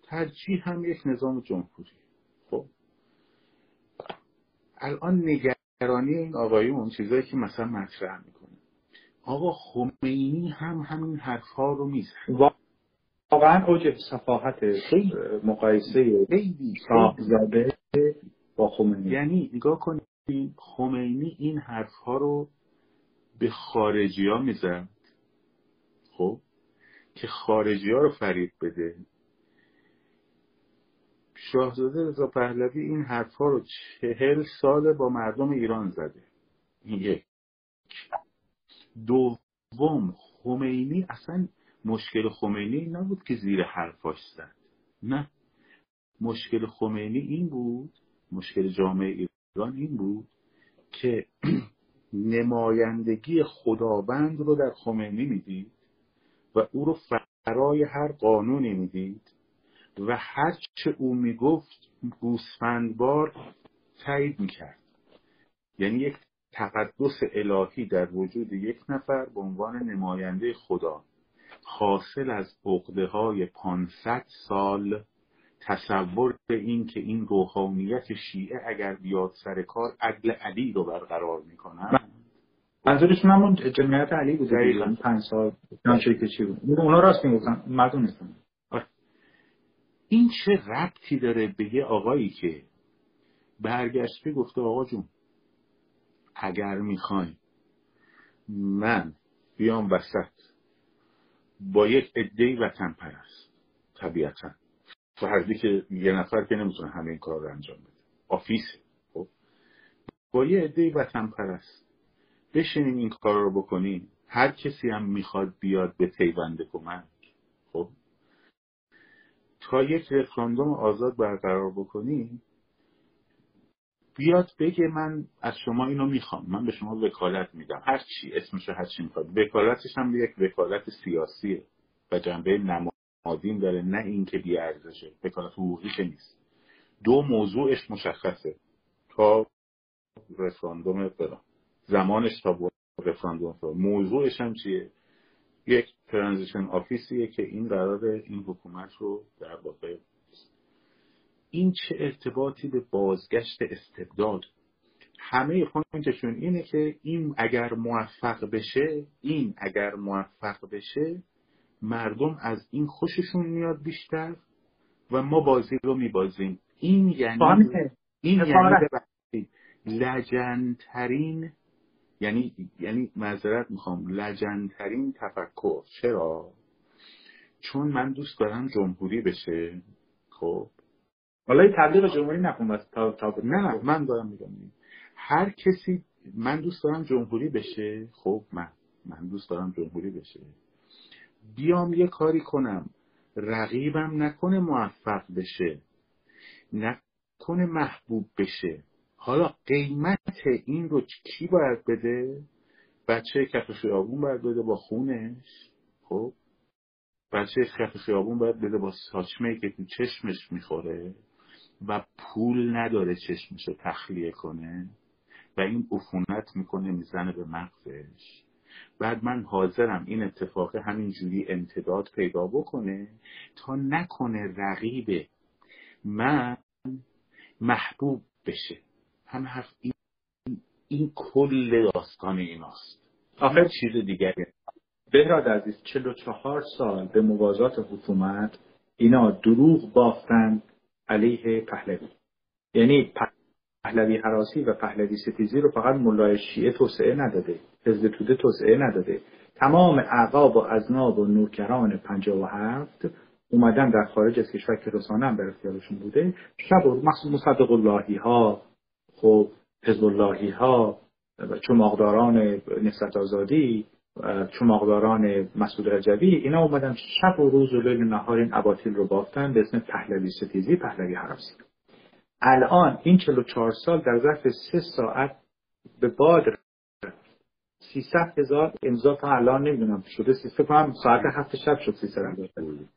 ترجیح هم یک نظام جمهوری. خب. الان نگرانی این آقایون چیزایی که مثلا مطرح می‌کنه. آقا خمینی هم همین حرفها رو میزن واقعا اوج صفاحت مقایسه زاده با خمینی. یعنی نگاه کنید خمینی این حرفها رو به خارجی ها می‌زد. خب. که خارجی ها رو فریب بده. شاهزاده رضا پهلوی این حرفها رو چهل سال با مردم ایران زده. یک. دوم خمینی اصلا مشکل خمینی نبود که زیر حرفاش زد. نه. مشکل خمینی این بود مشکل جامعه ایران این بود که نمایندگی خداوند رو در خمینی می‌دید. و او رو فرای هر قانونی می‌دید و هر چه او می‌گفت گوسفندبار تایید می‌کرد. یعنی یک تقدس الهی در وجود یک نفر به عنوان نماینده خدا حاصل از عقده های 500 سال تصور به این که این روحانیت شیعه اگر بیاد سر کار عدل علی رو برقرار می‌کنن منظورشون همون جمعیت علی بوده دیگه پنج سال که چی بود؟ اونا راست می‌گفتن. مردم نیستن. آره. این چه ربطی داره به یه آقایی که برگشته گفته آقا جون اگر می‌خواین من بیام وسط با یک عده وطن پرست طبیعتا فردی که یه نفر که نمی‌تونه همه این کار رو انجام بده. آفیسه. خب؟ با یه عده وطن پرست بشینیم این کار رو بکنیم هر کسی هم می‌خواد بیاد به پیوند کمک. خب؟ تا یک رفراندوم آزاد برقرار بکنیم بیاد بگه من از شما اینو می‌خوام. من به شما وکالت میدم. هر چی اسمشو هر چی می‌خواد. وکالتش هم یک وکالت سیاسیه و جنبه نمادین داره نه اینکه بی ارزشه وکالت حقوقی که نیست. دو موضوعش مشخصه. تا رفراندوم برام زمانش تا رفراندوم موضوعش هم چیه؟ یک ترانزیشن آفیسیه که این قرار این حکومت رو در واقع این چه ارتباطی به بازگشت استبداد. همه پوینتشون اینه که این اگر موفق بشه این اگر موفق بشه مردم از این خوششون میاد بیشتر و ما بازی رو میبازیم. این یعنی این یعنی لجنترین یعنی یعنی معذرت می‌خوام لجنترین تفکر. چرا؟ چون من دوست دارم جمهوری بشه. خب؟ حالا تبلیغ جمهوری نکن بس تا, تا نه من دارم میگم. هر کسی من دوست دارم جمهوری بشه. خب من من دوست دارم جمهوری بشه. بیام یه کاری کنم. رقیبم نکنه موفق بشه. نکنه محبوب بشه. حالا قیمت این رو کی باید بده؟ بچه کف خیابون باید بده با خونش خب؟ بچه کف خیابون باید بده با ساچمه که تو چشمش می‌خوره و پول نداره چشمش رو تخلیه کنه و این عفونت می‌کنه می‌زنه به مغزش. بعد من حاضرم این اتفاق همینجوری امتداد پیدا بکنه تا نکنه رقیب من محبوب بشه. هم حرف این, این کل داستان ایناست. آخر چیز دیگری. بهراد عزیز 44 سال به موازات حکومت اینا دروغ بافتن علیه پهلوی. یعنی پهلوی حراسی و پهلوی ستیزی رو فقط ملای شیعه توسعه نداده حزب توده توسعه نداده. تمام اعقاب و ازناب و نوکران پنجاه و هفت اومدن در خارج از کشور که رسانه هم در اختیارشون بوده. شب و مصدق اللهی ها خب حزب اللهی ها چماقداران نسبت آزادی چماقداران مسعود رجبی اینا اومدن شب و روز و لیل نهار این اباطیل رو بافتن به اسم پهلوی ستیزی پهلوی حراسی الان این 44 سال در ظرف سه ساعت به باد 300 هزار امضا تا الان نمی‌دونم شده فکر کنم ساعت هفت شب شد 300 هزار.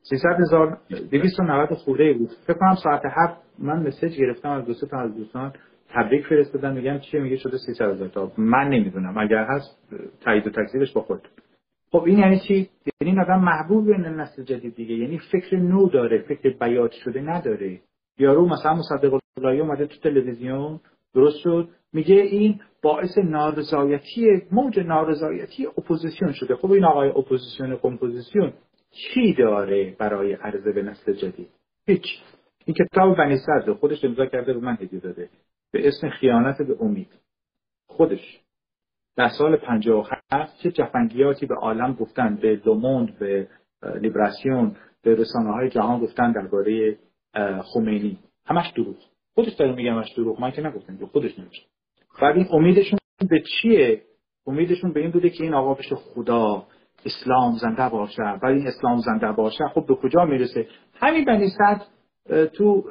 300 هزار 290 خورده بود. فکر کنم ساعت هفت من message گرفتم از دوست تا از دوستان تبریک فرستادن میگم چیه؟ میگه شده 300 هزار تا. من نمی‌دونم. اگر هست تایید و تکذیبش با خود خب این یعنی چی؟ یعنی این آدم محبوب نسل جدید دیگه. یعنی فکر نو داره فکر بیات شده نداره. یارو مثلا مصدق اللهی اومده تو تلویزیون درست شد. میگه این باعث نارضایتی موج نارضایتی اپوزیسیون شده. خب این آقای اپوزیسیون کمپوزیسیون چی داره برای عرضه به نسل جدید؟ هیچ. این کتاب بنی صدر خودش امضا کرده به من هدیه داده. به اسم خیانت به امید. خودش. در سال 57 چه جفنگیاتی به عالم گفتن به لوموند به لیبراسیون به رسانه های جهان گفتن درباره خمینی. همش دروغ. خودش داره میگه همش دروغ. من که نگفتم که خودش نمیشه بعد این امیدشون به چیه؟ امیدشون به این بوده که این آقا بشه خدا اسلام زنده باشه. این اسلام زنده باشه خب به کجا می‌رسه؟ همین بنی صدر تو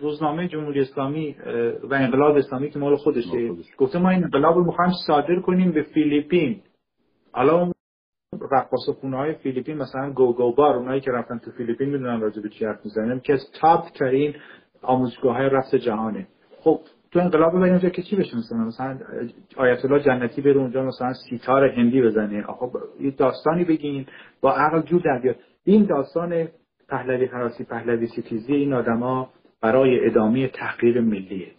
روزنامه جمهوری اسلامی و انقلاب اسلامی که مال خودشه. گفته ما این انقلاب رو می‌خوایم صادر کنیم به فیلیپین. حالا رقاص خونه های فیلیپین مثلا گو بار اونایی که رفتن تو فیلیپین می‌دونن راجع به چی حرف می‌زنن که از تاپ ترین آموزگاه های رفت جهانه. خب تو انقلاب بریم اونجا که چی بشه؟ مثلا مثلا آیت الله جنتی بره اونجا مثلا سیتار هندی بزنه. آخه یه داستانی بگین با عقل جور در بیاد. این داستان پهلوی حراسی پهلوی ستیزی این آدما برای ادامه تحقیر ملیه.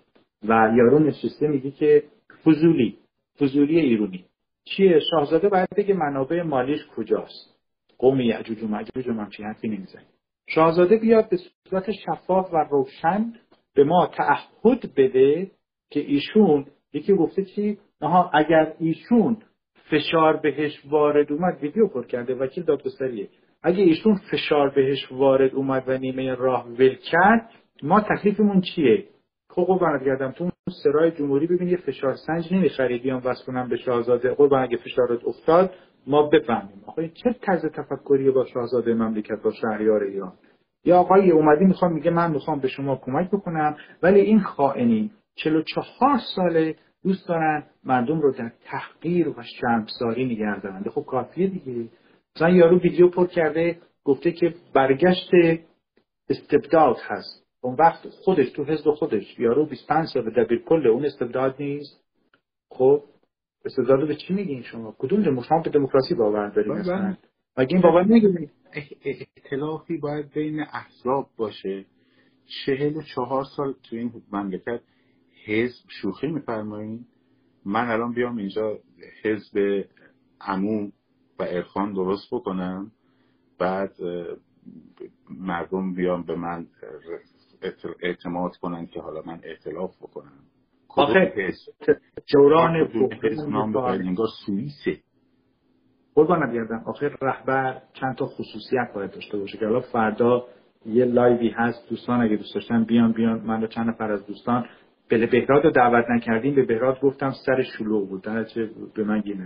و یارو نشسته میگه که فضولی فضولی ایرونی. چیه؟ شاهزاده باید بگه منابع مالیش کجاست؟ قوم یعجوج و مجوج و همچین حرفی نمی‌زنه. شاهزاده بیاد به صورت شفاف و روشن به ما تعهد بده که ایشون یکی گفته چی؟ آها اگر ایشون فشار بهش وارد اومد ویدیو پر کرده وکیل دادگستریه. اگه ایشون فشار بهش وارد اومد و نیمه راه ول کرد ما تکلیفمون چیه؟ قربانت گردم تو سرای جمهوری ببین یه فشار سنج نمی‌خری بیان واسه کنم به شاهزاده قربان اگه فشارت افتاد ما بفهمیم. آقا چه طرز تفکری با شاهزاده مملکت با شهریار ایران؟ یا آقای اومدی می‌خوام میگه من می‌خوام به شما کمک بکنم ولی این خائنین 44 ساله دوست دارن مردم رو در تحقیر و شرمساری نگه دارن خب کافیه دیگه. مثلا یارو ویدیو پر کرده گفته که برگشت استبداد هست. اون وقت خودش تو حزب خودش یارو 25 سال دبیر کل اون استبداد نیست. خب استبداد به چی میگین شما؟ کدوم دموکراسی به دموکراسی باور دارین اصلا؟ مگه این باور نمیگین اختلافی باید بین احزاب باشه. چهل و چهار سال تو این مملکت حزب شوخی میفرمایین. من الان بیام اینجا حزب عموم و ارخان درست بکنم بعد مردم بیان به من اعتماد کنن که حالا من اعتلاف بکنم. آخه دوران انگار سوئیسه. قربان بیادم. آخه رهبر چند تا خصوصیت باید داشته باشه که حالا فردا یه لایوی هست. دوستان اگه دوست داشتن بیان بیان. من رو چند نفر از دوستان به بهراد رو دعوت نکردیم. به بهراد گفتم سر شلوغ بود. در به من گیر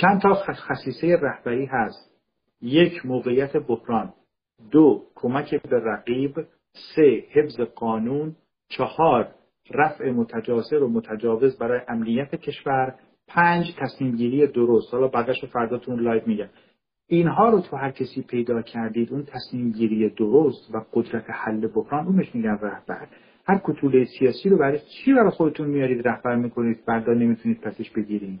چند تا خصیصه رهبری هست. یک موقعیت بحران. دو کمک به رقیب. سه حفظ قانون. چهار رفع متجاسر و متجاوز برای امنیت کشور. پنج تصمیم گیری درست. حالا بعدش فرداتون لایو میگم. اینها رو تو هر کسی پیدا کردید اون تصمیم گیری درست و قدرت حل بحران اونش میگن رهبر. هر کوتوله سیاسی رو برای چی برای خودتون میارید رهبر می‌کنید؟ فردا نمی‌تونید پسش بگیرید.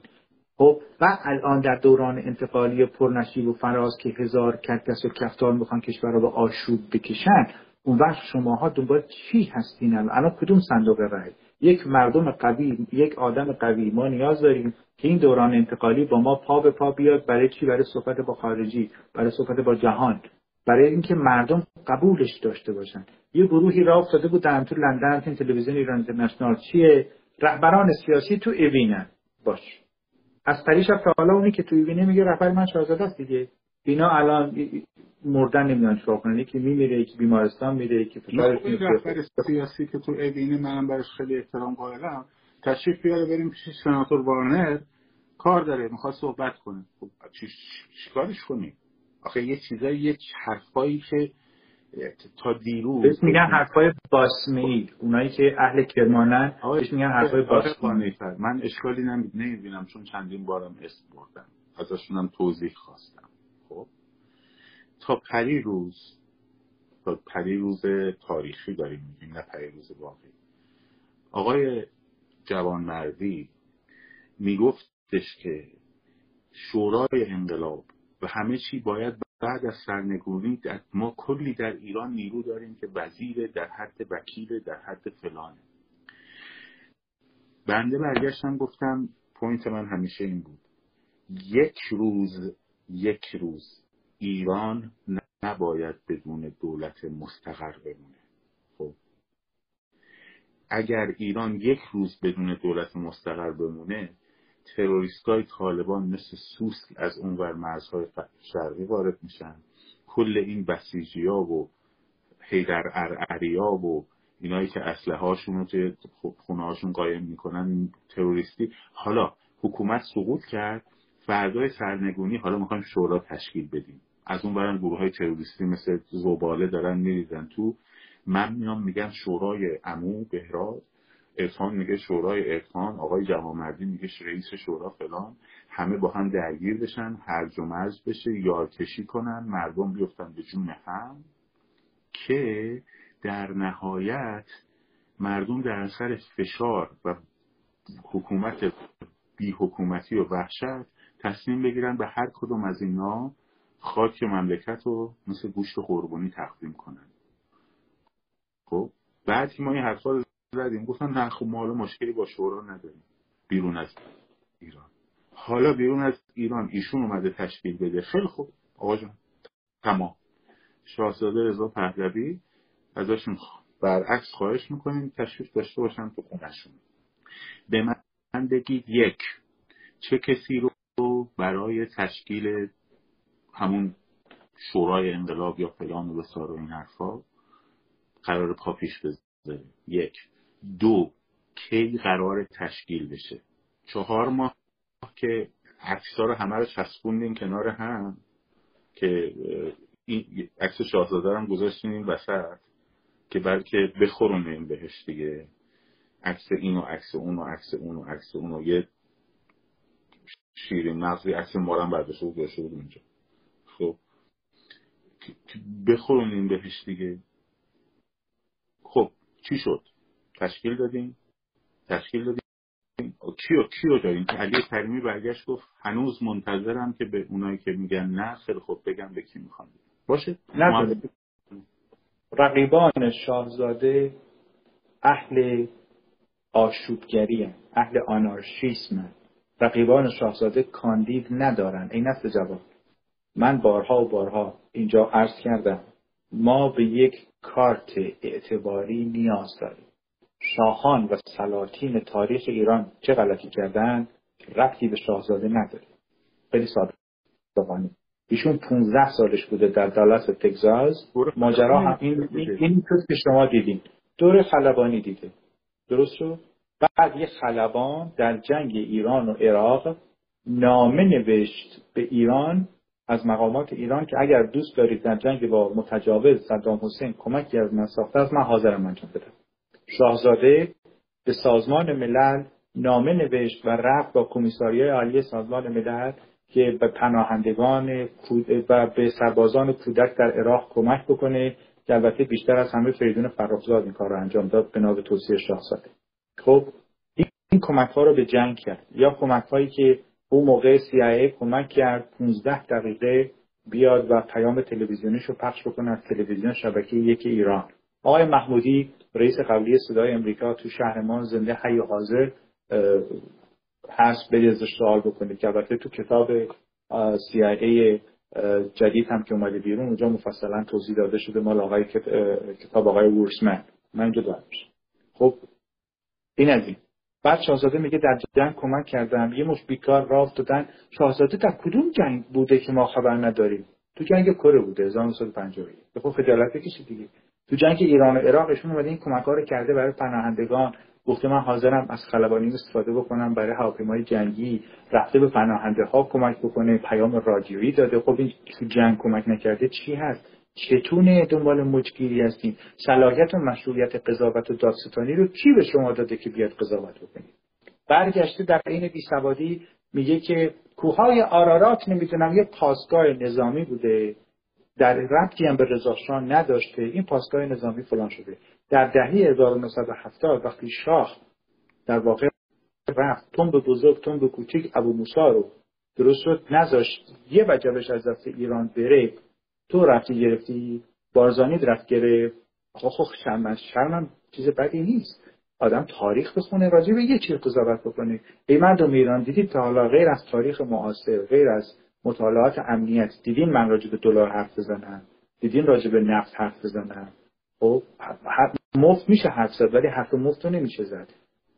خب و الان در دوران انتقالی پرنشیب و فراز که هزار کدکس و کفتار می‌خوان کشور رو به آشوب بکشن اون وقت شماها دنبال چی هستین الان؟ کدوم صندوق رای یک مردم قوی یک آدم قوی ما نیاز داریم که این دوران انتقالی با ما پا به پا بیاد برای چی؟ برای صحبت با خارجی برای صحبت با جهان برای اینکه مردم قبولش داشته باشن. یه گروهی را افتاده بودن تو لندن تلویزیون ایران اینترنشنال. چیه؟ رهبران سیاسی تو اوینن باش. از پریش تا حالا اونی که تو اوینه میگه رهبر من شاهزاده است دیگه. اینا الان مردن نمی‌دونن چیکار کنن. یکی میمیره یکی بیمارستان میره یکی فشارش رهبر سیاسی که تو اوینه منم براش خیلی احترام قائلم. تشریف بیاره بریم پیش سناتور وارنر. کار داره می‌خواد صحبت کنه. خب چیکارش کنی آخه یه چیزایی یه حرفایی که تا دیروز میگن حرفای باسمی اونایی که اهل کرمانن بهش میگن حرفای باسمی من اشکالی نمی‌بینم چون چندین بارم اسم بردم. ازشونم توضیح خواستم. خب. تا پری روز تا پری روز تاریخی داریم میگیم نه پری روز واقعی آقای جوانمردی میگفتش که شورای انقلاب و همه چی باید بعد از سرنگونی ما کلی در ایران نیرو داریم که وزیر در حد وکیل در حد فلانه بنده برگشتم گفتم point من همیشه این بود. یک روز یک روز ایران نباید بدون دولت مستقر بمونه. خب. اگر ایران یک روز بدون دولت مستقر بمونه تروریست های طالبان مثل سوسک از اونور مرزهای شرقی وارد میشن. کل این بسیجی ها و حیدر ارعریا و اینایی که اسلحه هاشون رو توی خونه هاشون قایم می‌کنن تروریستی. حالا حکومت سقوط کرد فردای سرنگونی حالا می‌خوایم شورا تشکیل بدیم. از اون برن گروه های تروریستی مثل زباله دارن میریزن تو. من میام میگن شورای امو بهراد ارفان میگه شورای ارفان آقای جوامردی میگه رئیس شورا فلان همه با هم درگیر بشن هرج و مرج بشه یارکشی کنن مردم بیفتن به جون هم. که در نهایت مردم در اثر فشار و حکومت بی حکومتی و وحشت تصمیم بگیرن به هر کدوم از اینا خاک مملکت رو مثل گوشت قربانی تقدیم کنن. خب؟ بعد که ما این حرفا رو زدیم. گفتن نه خب ما حالا مشکلی با شورا نداریم. بیرون از ایران. حالا بیرون از ایران ایشون اومده تشکیل بده. خیلی خوب. آقا جان. تمام. شاهزاده رضا پهلوی ازشون برعکس خواهش می‌کنیم. تشریف داشته باشن تو خونشون به من بگید یک چه کسی رو برای تشکیل همون شورای انقلاب یا فلان و بسار و این حرفا قرار پا پیش بذاریم؟ یک. دو کی قرار تشکیل بشه. چهار ماه که عکسا رو همه رو چسبوندیم کنار هم که این عکس شاهزاده هم گذاشتیم این وسط که بلکه بخورونیم بهش دیگه. عکس این و عکس اون و عکس اون و عکس اون و یه شیرین مغزی عکس مارم برداشته بود گذاشته بود اونجا. خب. بخورونیم بهش دیگه. خب چی شد؟ تشکیل دادیم. تشکیل دادیم. کیو کیو داریم؟ علی کریمی برگشت گفت هنوز منتظرم که به اونایی که میگن نه خیلی خوب بگم به کی می‌خوان باشه. نه رقیبان شاهزاده اهل آشوبگری اهل آنارشیسم رقیبان شاهزاده کاندید ندارن این است جواب من بارها و بارها اینجا عرض کردم ما به یک کارت اعتباری نیاز داریم. شاهان و سلاطین تاریخ ایران چه غلطی کردن ربطی به شاهزاده نداره. خیلی ساده. ایشون 15 سالش بوده در دالت تگزاس. ماجرا هم این این که شما دیدین. دور خلبانی دیده. درست شد؟ بعد یه خلبان در جنگ ایران و عراق نامه نوشت به ایران از مقامات ایران که اگر دوست دارید در جنگ با متجاوز صدام حسین کمکی از من ساخته از من حاضرم انجام بدم. شاهزاده به سازمان ملل نامه نوشت و رفت با کمیساریای عالی سازمان ملل که به پناهندگان و به سربازان کودک در عراق کمک بکنه که البته بیشتر از همه فریدون فرخزاد این کار رو انجام داد به نام توصیه شاهزاده. خب این کمک ها رو به جنگ کرد. یا کمک هایی که اون موقع CIA کمک کرد 15 دقیقه بیاد و پیام تلویزیونیش رو پخش بکنه از تلویزیون شبکه یک ایران. آقای محمودی رئیس قبلی صدای امریکا تو شهر ما زنده حی و حاضر هست برید ازش سوال بکنید که البته تو کتاب CIA جدید هم که اومده بیرون اونجا مفصلا توضیح داده شده مال آقای کتاب آقای وورسمن. من اینجا دارم. خب این از این. بعد شاهزاده میگه در جنگ کمک کردم. یه مش بیکار راه دادن شاهزاده در کدوم جنگ بوده که ما خبر نداریم؟ تو جنگ کره بوده 1951 خب خجالت بکشید دیگه. تو جنگ ایران و عراق ایشون اومده این کمک رو کرده برای پناهندگان. گفته من حاضرم از خلبانی استفاده بکنم برای هواپیمای جنگی. رفته به پناهنده ها کمک بکنه پیام رادیویی داده. خب این تو جنگ کمک نکرده چی هست؟ چتونه دنبال مجگیری هستیم صلاحیت و مشروعیت قضاوت و دادستانی رو کی به شما داده که بیاد قضاوت بکنید برگشته در این بیسوادی میگه که کوههای آرارات نمی‌دونم یه پاسگاه نظامی بوده. در ربطی هم به رضاشاه نداشته. این پاسگاه نظامی فلان شده. در دهه 1970 وقتی شاه در واقع رفت تون به بزرگ تون به کوچیک ابو موسا رو درست شد نذاشت یه وجبش از دست ایران بره. تو رفتی گرفتی. بارزانی رفت گرفت. آقا خب شرم شرمم چیز بدی نیست. آدم تاریخ بخونه راجع به یه چیز قضاوت بکنه. ای مردم ایران دیدید تا حالا غیر از تاریخ معاصر غیر از مطالعات امنیت. دیدین من راجع به دلار حرف بزنم؟ دیدین راجع به نفت حرف بزنم؟ خب مفت میشه حرف زد ولی حرف مفت رو نمیشه زد.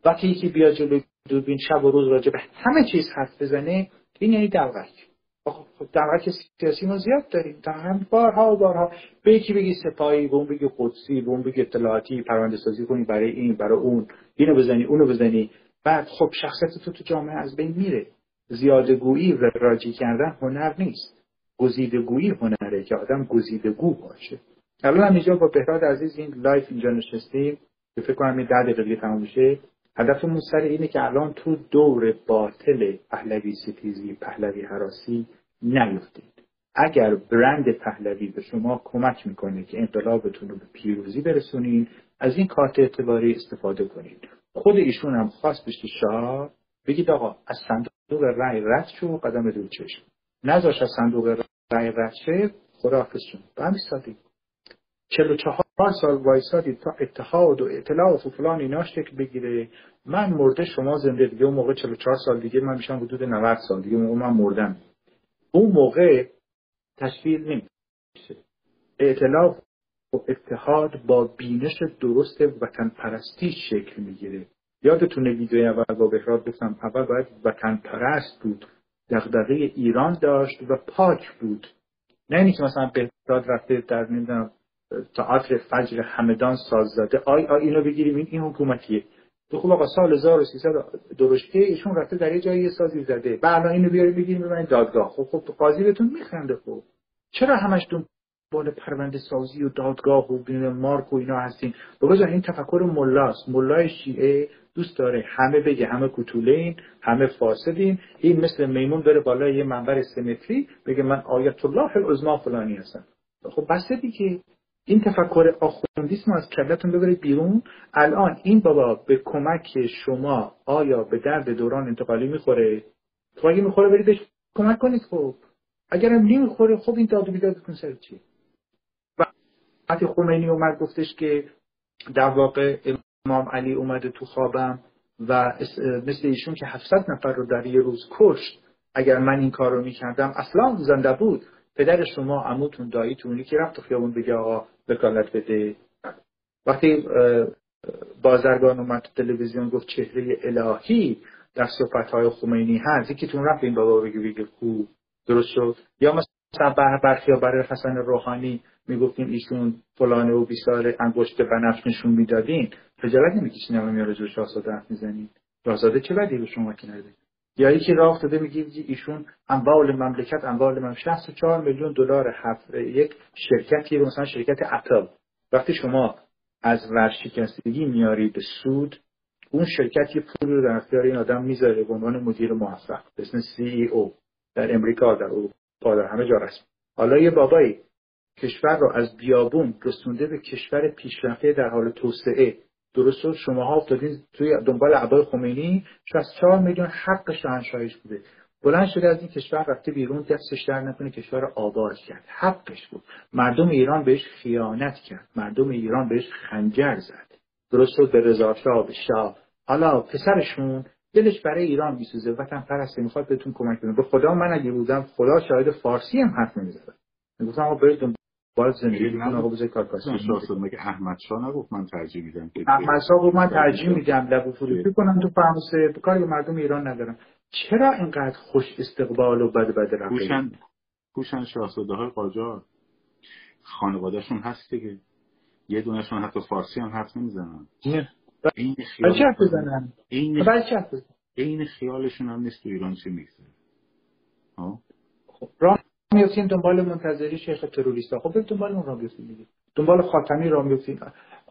وقتی یکی بیا جلو دوربین شب و روز راجع به همه چیز حرف بزنه این یعنی دلقک خب دعوت سیاسی ما زیاد داریم. هم بارها و بارها به یکی بگی سپاهی به اون بگی قدسی به اون بگی اطلاعاتی پرونده سازی کنی برای این برای اون. اینو بزنی اونو بزنی. بعد خب شخصیت تو تو جامعه از بین میره. زیاده گویی و وراجی کردن هنر نیست. گزیده گویی هنره که آدم گزیده گو باشه. الان هم اینجا با بهراد عزیز این live اینجا نشستیم که فکر کنم این ده دقیقه تموم میشه. هدفمون سر اینه که الان تو دور باطل پهلوی ستیزی پهلوی حراسی نیفتید اگر برند پهلوی به شما کمک می‌کنه که انقلابتون رو به پیروزی برسونین از این کارت اعتباری استفاده کنید. خود ایشون هم خواست بشه شاه بگید آقا از صندوق رأی رد شو قدم دو چشم. نذاش از صندوق رأی رد شه خداحافظ شون به همین سادگی چلو چهار سال وایسادی تا اتحاد و اطلاعات و فلان اینا شکل بگیره. من مرده شما زنده دیگه. اون موقع 44 سال دیگه من میشم حدود 90 سال دیگه. موقع من مردم. اون موقع تشکیل نمیشه. اعتلاف و اتحاد با بینش درست وطن پرستی شکل می‌گیره. یادتونه ویدیو اول با بهراد گفتم اول باید وطن پرست بود دغدغه ایران داشت و پاک بود. نه اینی که مثلا بهراد رفته در نمی‌دونم تئاتر فجر همدان ساز زده. آی آی اینو بگیریم این این حکومتیه. تو خب آقا سال 1300 درشته ایشون رفته در یه جایی سازی زده. بعد اینو بیاری بگیریم ببرین دادگاه. خب خب قاضی بهتون میخنده خب. چرا همش بال پرونده سازی و دادگاه و مارک و اینا هستین؟ بابا این تفکر ملاست. ملای شیعه دوست داره. همه بگه همه کتولین همه فاسدین. این مثل میمون بره بالا یه منبر سمتری بگه من آیت الله العظما فلانی هستم. خب بس دیگه. این تفکر آخوندیسم از کلتون ببرید بیرون. الان این بابا به کمک شما آیا به درد دوران انتقالی می‌خوره؟ تو اگه می‌خوره برید بهش کمک کنید خب. اگرم نمی‌خوره خب این داد و بیدادتون سر چی؟ وقتی خمینی اومد گفتش که در واقع امام علی اومده تو خوابم و مثل ایشون که 700 نفر رو در یه روز کشت. اگر من این کار رو می‌کردم اصلا زنده بود. پدر شما عموتون داییتون یکی رفت تو خیابون بگه آقا وکالت بده. وقتی بازرگان اومد تو تلویزیون گفت چهره الهی در صحبت های خمینی هست. یکی تون رفت این بابا بگه بگه خوب درست شد. یا مثلا برخی برای حسن روحانی می‌گفتیم ایشون فلانه و بیسار انگشت بنفش نشون می‌دادین. خجالت نمی‌کشین همه میاره جو شاهزاده حرف می‌زنین. شاهزاده چه بدی به شما که نده یا یکی راه افتاده میگه ایشون اموال مملکت اموال من 64 میلیون دلار هفت یک شرکتی مثلا شرکت اپل وقتی شما از ورشکستگی میاری به سود اون شرکت یه پول رو در اختیار این آدم می‌ذاره به عنوان مدیر موفق. به اسم سی ای او در امریکا در اروپا در همه جا رسم حالا یه بابایی کشور رو از بیابون رسونده به کشور پیشرفته در حال توسعه. درست شماها افتادین توی دنبال عبای خمینی 64 میلیون حق شاهنشاهیش بوده. بلند شده از این کشور رفته بیرون دستش در نکنه کشور آباد کرد. حقش بود. مردم ایران بهش خیانت کرد. مردم ایران بهش خنجر زد. درست شد به رضا شاه به حالا پسرشون دلش برای ایران میسوزه. وطن پرسته می‌خواد بهتون کمک کنه. به خدا من اگه بودم خدا شاهد فارسی هم حرف نمی‌زدم می‌گفتم آقا برید باید زندگی کنم آقا بذار کار مگه احمد شاه نگفت من ترجیح میدم احمد شاه گفت من ترجیح میدم لب فروشی کنم تو فرانسه. کاری به مردم ایران ندارم. چرا اینقدر خوش استقبال و بد بد رفته پوشن پوشن شاهزاده های قاجار. خانوادهشون هست دیگه. یه دونشون حتی فارسی هم حرف نمی‌زنن. این خیال چه بزنن. این این خیالشون هم نیست تو ایران چی میگذره خب؟ راه میفتیم دنبال منتظری شیخ تروریست خب بریم دنبال اون راه بیفتیم دنبال خاتمی راه میفتیم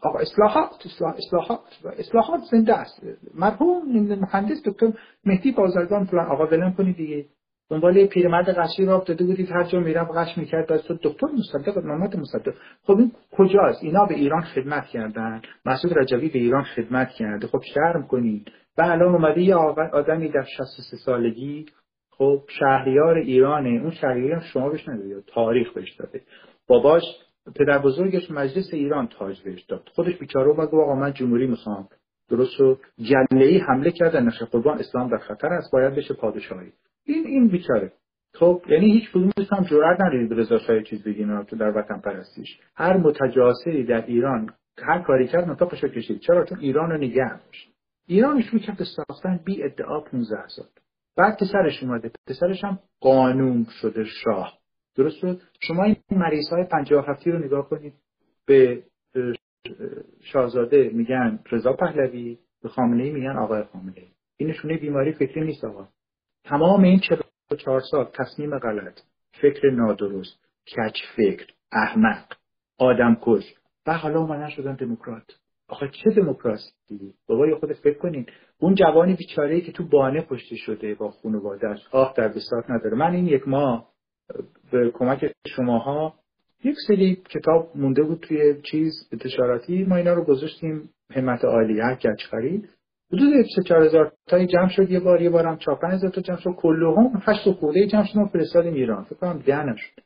آقا اصلاحات اصلاح اصلاحات اصلاحات زنده است. مرحوم مهندس دکتر مهدی بازرگان فلان. آقا ولن کنید دیگه. دنبال پیرمرد قشی را افتاده بودید. هر جا میرم قش می‌کرد. بس تو دکتر مصدق محمد مصدق. خب این کجاست؟ اینا به ایران خدمت کردن. مسعود رجبی به ایران خدمت کرده. خب شرم کنید. و الان اومده یه آدمی در 63 سالگی خب شهریار ایرانه اون شهریار شما بهش ندید تاریخ بهش داده. باباش پدر بزرگش مجلس ایران تاج بهش داد. خودش بیچاره اومد آقا من جمهوری می‌خوام. درست و ای حمله کردن نشه قربان اسلام در خطر است باید بشه پادشاهی. این این بیچاره. خب یعنی هیچ کدومش هم جرئت ندارید به رضا چیز بگین تو در وطن پرستیش. هر متجاسری در ایران هر کاری کرد نطاقش کشید. چرا؟ چون ایران رو نگه ایران شروع کرد به ساختن بی ادعا 15 سال بعد پسرش اومده. پسرش هم قانون شده شاه. درست شد شما این مریض های 57 رو نگاه کنید. به شاهزاده میگن رضا پهلوی به خامنه میگن آقای خامنه ای این نشونه بیماری فکری نیست آقا. تمام این 44 سال تصمیم غلط فکر نادرست کچ فکر احمق آدم کش و حالا اومدن شدن دموکرات. آخه چه دموکراسی؟ بابای خودت فکر کنین. اون جوانی بیچاره که تو بانه کشته شده با خانواده‌اش آه در بساط نداره. من این یک ماه به کمک شماها یک سری کتاب مونده بود توی چیز انتشاراتی. ما اینا رو گذاشتیم همت عالی. هر کچ خرید حدود سه چهار هزار تایی جمع شد یه بار یه بارم چهار پنج هزار تا جمع شد. هم هشت خورده جمع شد. و فرستادیم ایران. فکر کنم ده نشد.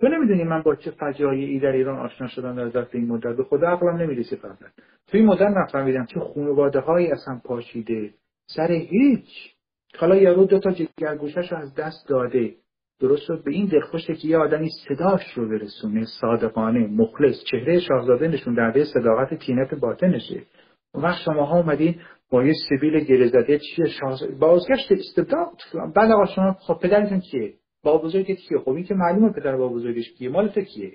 تو نمی‌دونی من با چه فجایعی در ایران آشنا شدم در ظرف این مدت. به خدا عقلم نمی‌رسه فقط. تو این مدت نفهمیدم چه خانواده هایی اصلا پاشیده. سر هیچ. حالا یارو دو تا جگرگوشش رو از دست داده. درست شد؟ به این دلخوشه که یه آدمی صداش رو برسونه. صادقانه مخلص چهره شاهزاده نشون درده صداقت تینت باطنشه. اون وقت شما اومدین با یه سبیل گرزده چیه؟ شاهزاده بازگشت استبداد. بعد آقا شما خب پدرتون کیه؟ با بزرگت کیه خب این که معلومه پدر با بزرگش کیه. مال تو کیه؟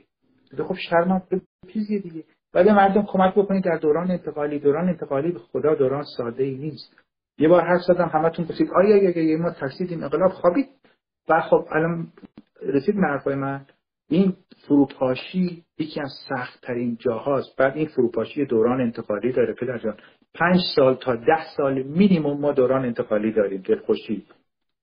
خب شرم پیزیه دیگه. بعد مردم کمک بکنید در دوران انتقالی. دوران انتقالی به خدا دوران ساده ای نیست. یه بار حرف زدم همتون گفتید آیا یا ما ترسیدیم انقلاب خوابید؟ و خب الان رسید حرفای من. این فروپاشی یکی از سخت ترین جاهاست. بعد این فروپاشی دوران انتقالی داره پدر جان. پنج سال تا ده سال مینیموم ما دوران انتقالی داریم دلخوشی.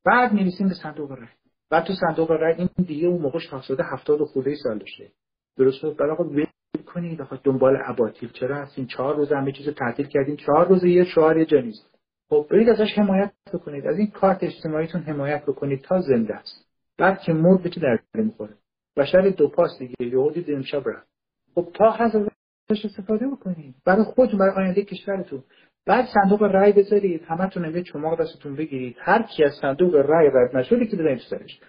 بعد می‌رسیم به صندوق رای بعد تو صندوق رای این دیگه اون موقع شاهزاده هفتاد و خورده سال داشته. درست بود برای خود کنید. آقا دنبال اباطیل. چرا هستین؟ چهار روز همه چیز تعطیل کردین. چهار روز یه شعار یه جنیست خب برید ازش حمایت بکنید. از این کارت اجتماعیتون حمایت بکنید تا زنده است. بعد که مرد به چه درد می‌خوره؟ بشر دو پاس دیگه. یهودی دیم شب رفت. خب تا هزار استفاده بکنید. برای خود برای آینده کشورتون. بعد صندوق رای بذارید همتون یه چماق دستتون بگیرید. هر کی از صندوق رای رد نشده که بزنید سرش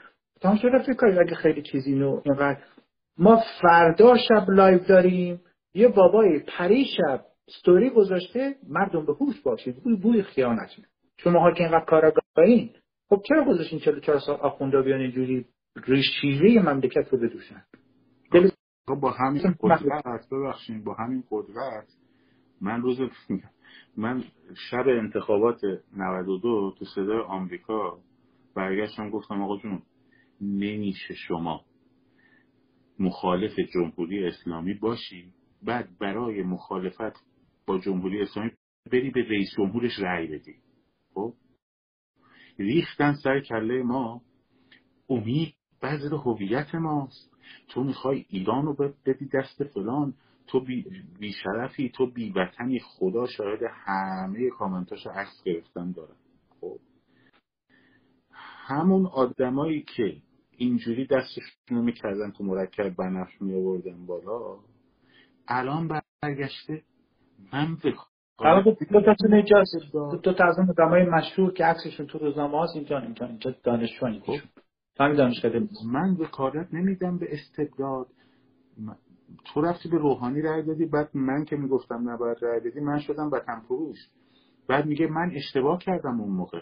تمام شده فکر کنید اگه خیلی چیزی نو اینقدر. ما فردا شب live داریم. یه بابایی پری شب ستوری گذاشته مردم به هوش باشید. بوی بوی خیانت. شما که اینقدر کاراگاهین. خب چرا گذاشتین 44 سال آخوندا بیان اینجوری؟ ریشیره مملکت رو بدوشن. خب با همین قدرت ببخشید با همین قدرت من روز من شب انتخابات 92 تو صدای آمریکا برگشتم گفتم آقا جون نمیشه شما مخالف جمهوری اسلامی باشی. بعد برای مخالفت با جمهوری اسلامی بری به رئیس جمهورش رأی بدی. خب؟ ریختن سر کله ما امید بعضی هویت ماست. تو می‌خوای ایران رو بدی دست فلان تو بی, شرفی تو بی وطنی. خدا شاهد همه کامنتاش عکس گرفتن دارن خب. همون آدمایی که اینجوری دستشون رو می‌کردن تو مرکب بنفش می آوردن بالا الان برگشته. من به حالا دو تا از اون آدمای مشهور که عکسشون تو روزنامه هاست اینجا اینجا اینجا دانشجو خب. من وکالت نمیدم به استبداد. تو رفتی به روحانی رای دادی بعد من که می‌گفتم نباید رای بدی من شدم وطن فروش بعد میگه من اشتباه کردم اون موقع.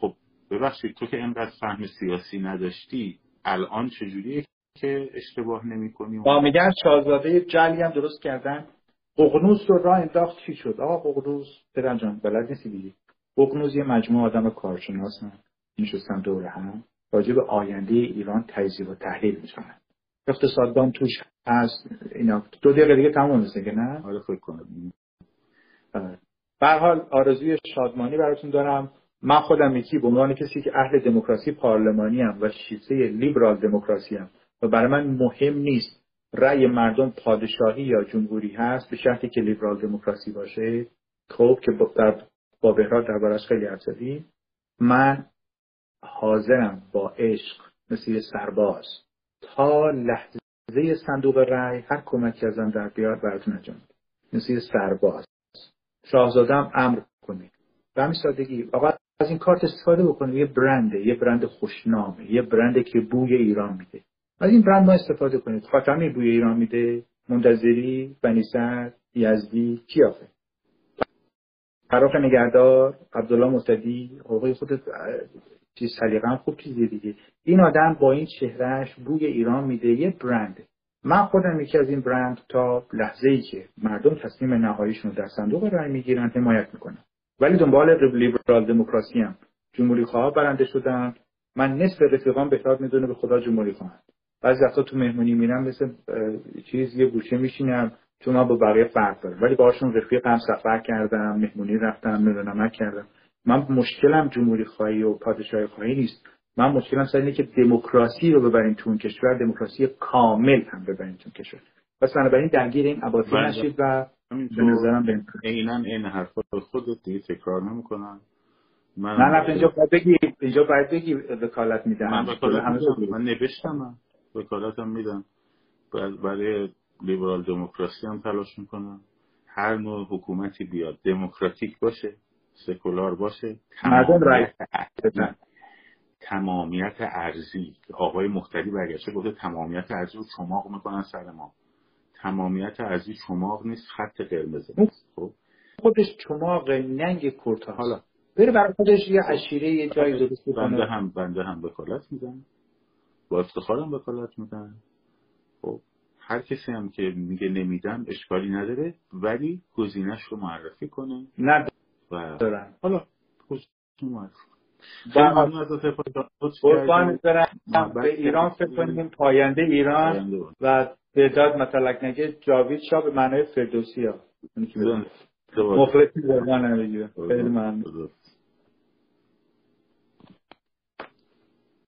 خب ببخشید تو که انقدر فهم سیاسی نداشتی الان چجوریه که اشتباه نمی کنی میگن شاهزاده جلی هم درست کردن. ققنوس رو راه انداخت چی شد؟ آقا ققنوس پدر جان بلد نیستی دیگه. ققنوس یه مجموعه آدم کارشناسن نشستن دور هم. راجع آینده ایران تجزیه و تحلیل می‌کنن. اقتصاددان توش هست. اینا. دو دقیقه دیگه تموم میشه که نه؟ آره فکر کنم. به حال آرزوی شادمانی براتون دارم. من خودم یکی به عنوان کسی که اهل دموکراسی پارلمانی هم و شیسه لیبرال دموکراسی هم و برای من مهم نیست رأی مردم پادشاهی یا جمهوری هست به شرطی که لیبرال دموکراسی باشه. خب که در با بهراد دربارش خیلی حرف من حاضرم با عشق مثل یه سرباز. تا لحظه صندوق رأی هر کمکی ازم در بیاد براتون انجام مثل سرباز. شاهزادم امر کنید به همین سادگی آقا از این کارت استفاده بکنید یه برنده یه برند خوشنامه یه برنده که بوی ایران میده. از این برند ما استفاده کنید. خاتمی بوی ایران میده. منتظری بنیسر یزدی کیافه فراخ نگهدار عبدالله مستدی حقوقی خود چیز سلیقه خوب چیزی دیگه. این آدم با این چهرهش بوی ایران میده یه برنده من خودم یکی از این برند تا لحظه ای که مردم تصمیم نهاییشون در صندوق رای می‌گیرن حمایت می‌کنم ولی دنبال لیبرال دموکراسی هم. جمهوری خواه برنده شدن. من نصف رفیقان بهتر می‌دونه به خدا جمهوری خواهند. بعضی وقتا تو مهمونی میرم مثل چیز یه گوشه میشینم. چون من با بقیه فرق داره ولی باهاشون رفیقم سفر کردم مهمونی رفتم نمک کردم. من مشکلم جمهوری خواهی و پادشاهی خواهی نیست. من مشکلم سر اینه که دموکراسی رو ببرین تو اون کشور دموکراسی کامل هم ببرین تو کشور. پس بنابراین درگیر این عباسی بله. نشید و به نظرم اینا این حرف خودت دیگه تکرار نمی‌کنم من نه اینجا باید بگی. اینجا باید بگی وکالت میدم من وکالت من نوشتم. وکالتم میدم برای لیبرال دموکراسی هم تلاش می‌کنم. هر نوع حکومتی بیاد دموکراتیک باشه. سکولار باشه. مردم تمامیت ارزی. آقای مختلی برگشته گفته تمامیت ارزی رو چماق می‌کنن سر ما. تمامیت ارزی چماق نیست خط قرمزه خب؟ خودش چماق ننگ کرته حالا بره برای خودش یه عشیره یه جایی درست بکنه بنده هم بنده هم وکالت میدن. با افتخارم وکالت میدن. خب؟ هر کسی هم که میگه نمیدم اشکالی نداره ولی گزینش رو معرفی کنه. نه. دارن. حالا خودتون قربان برم. به ایران فکر کنیم پاینده ایران و بهداد مطلق نگه جاوید شاه به معنای فردوسی ها. مخلصی قربان خیلی ممنون.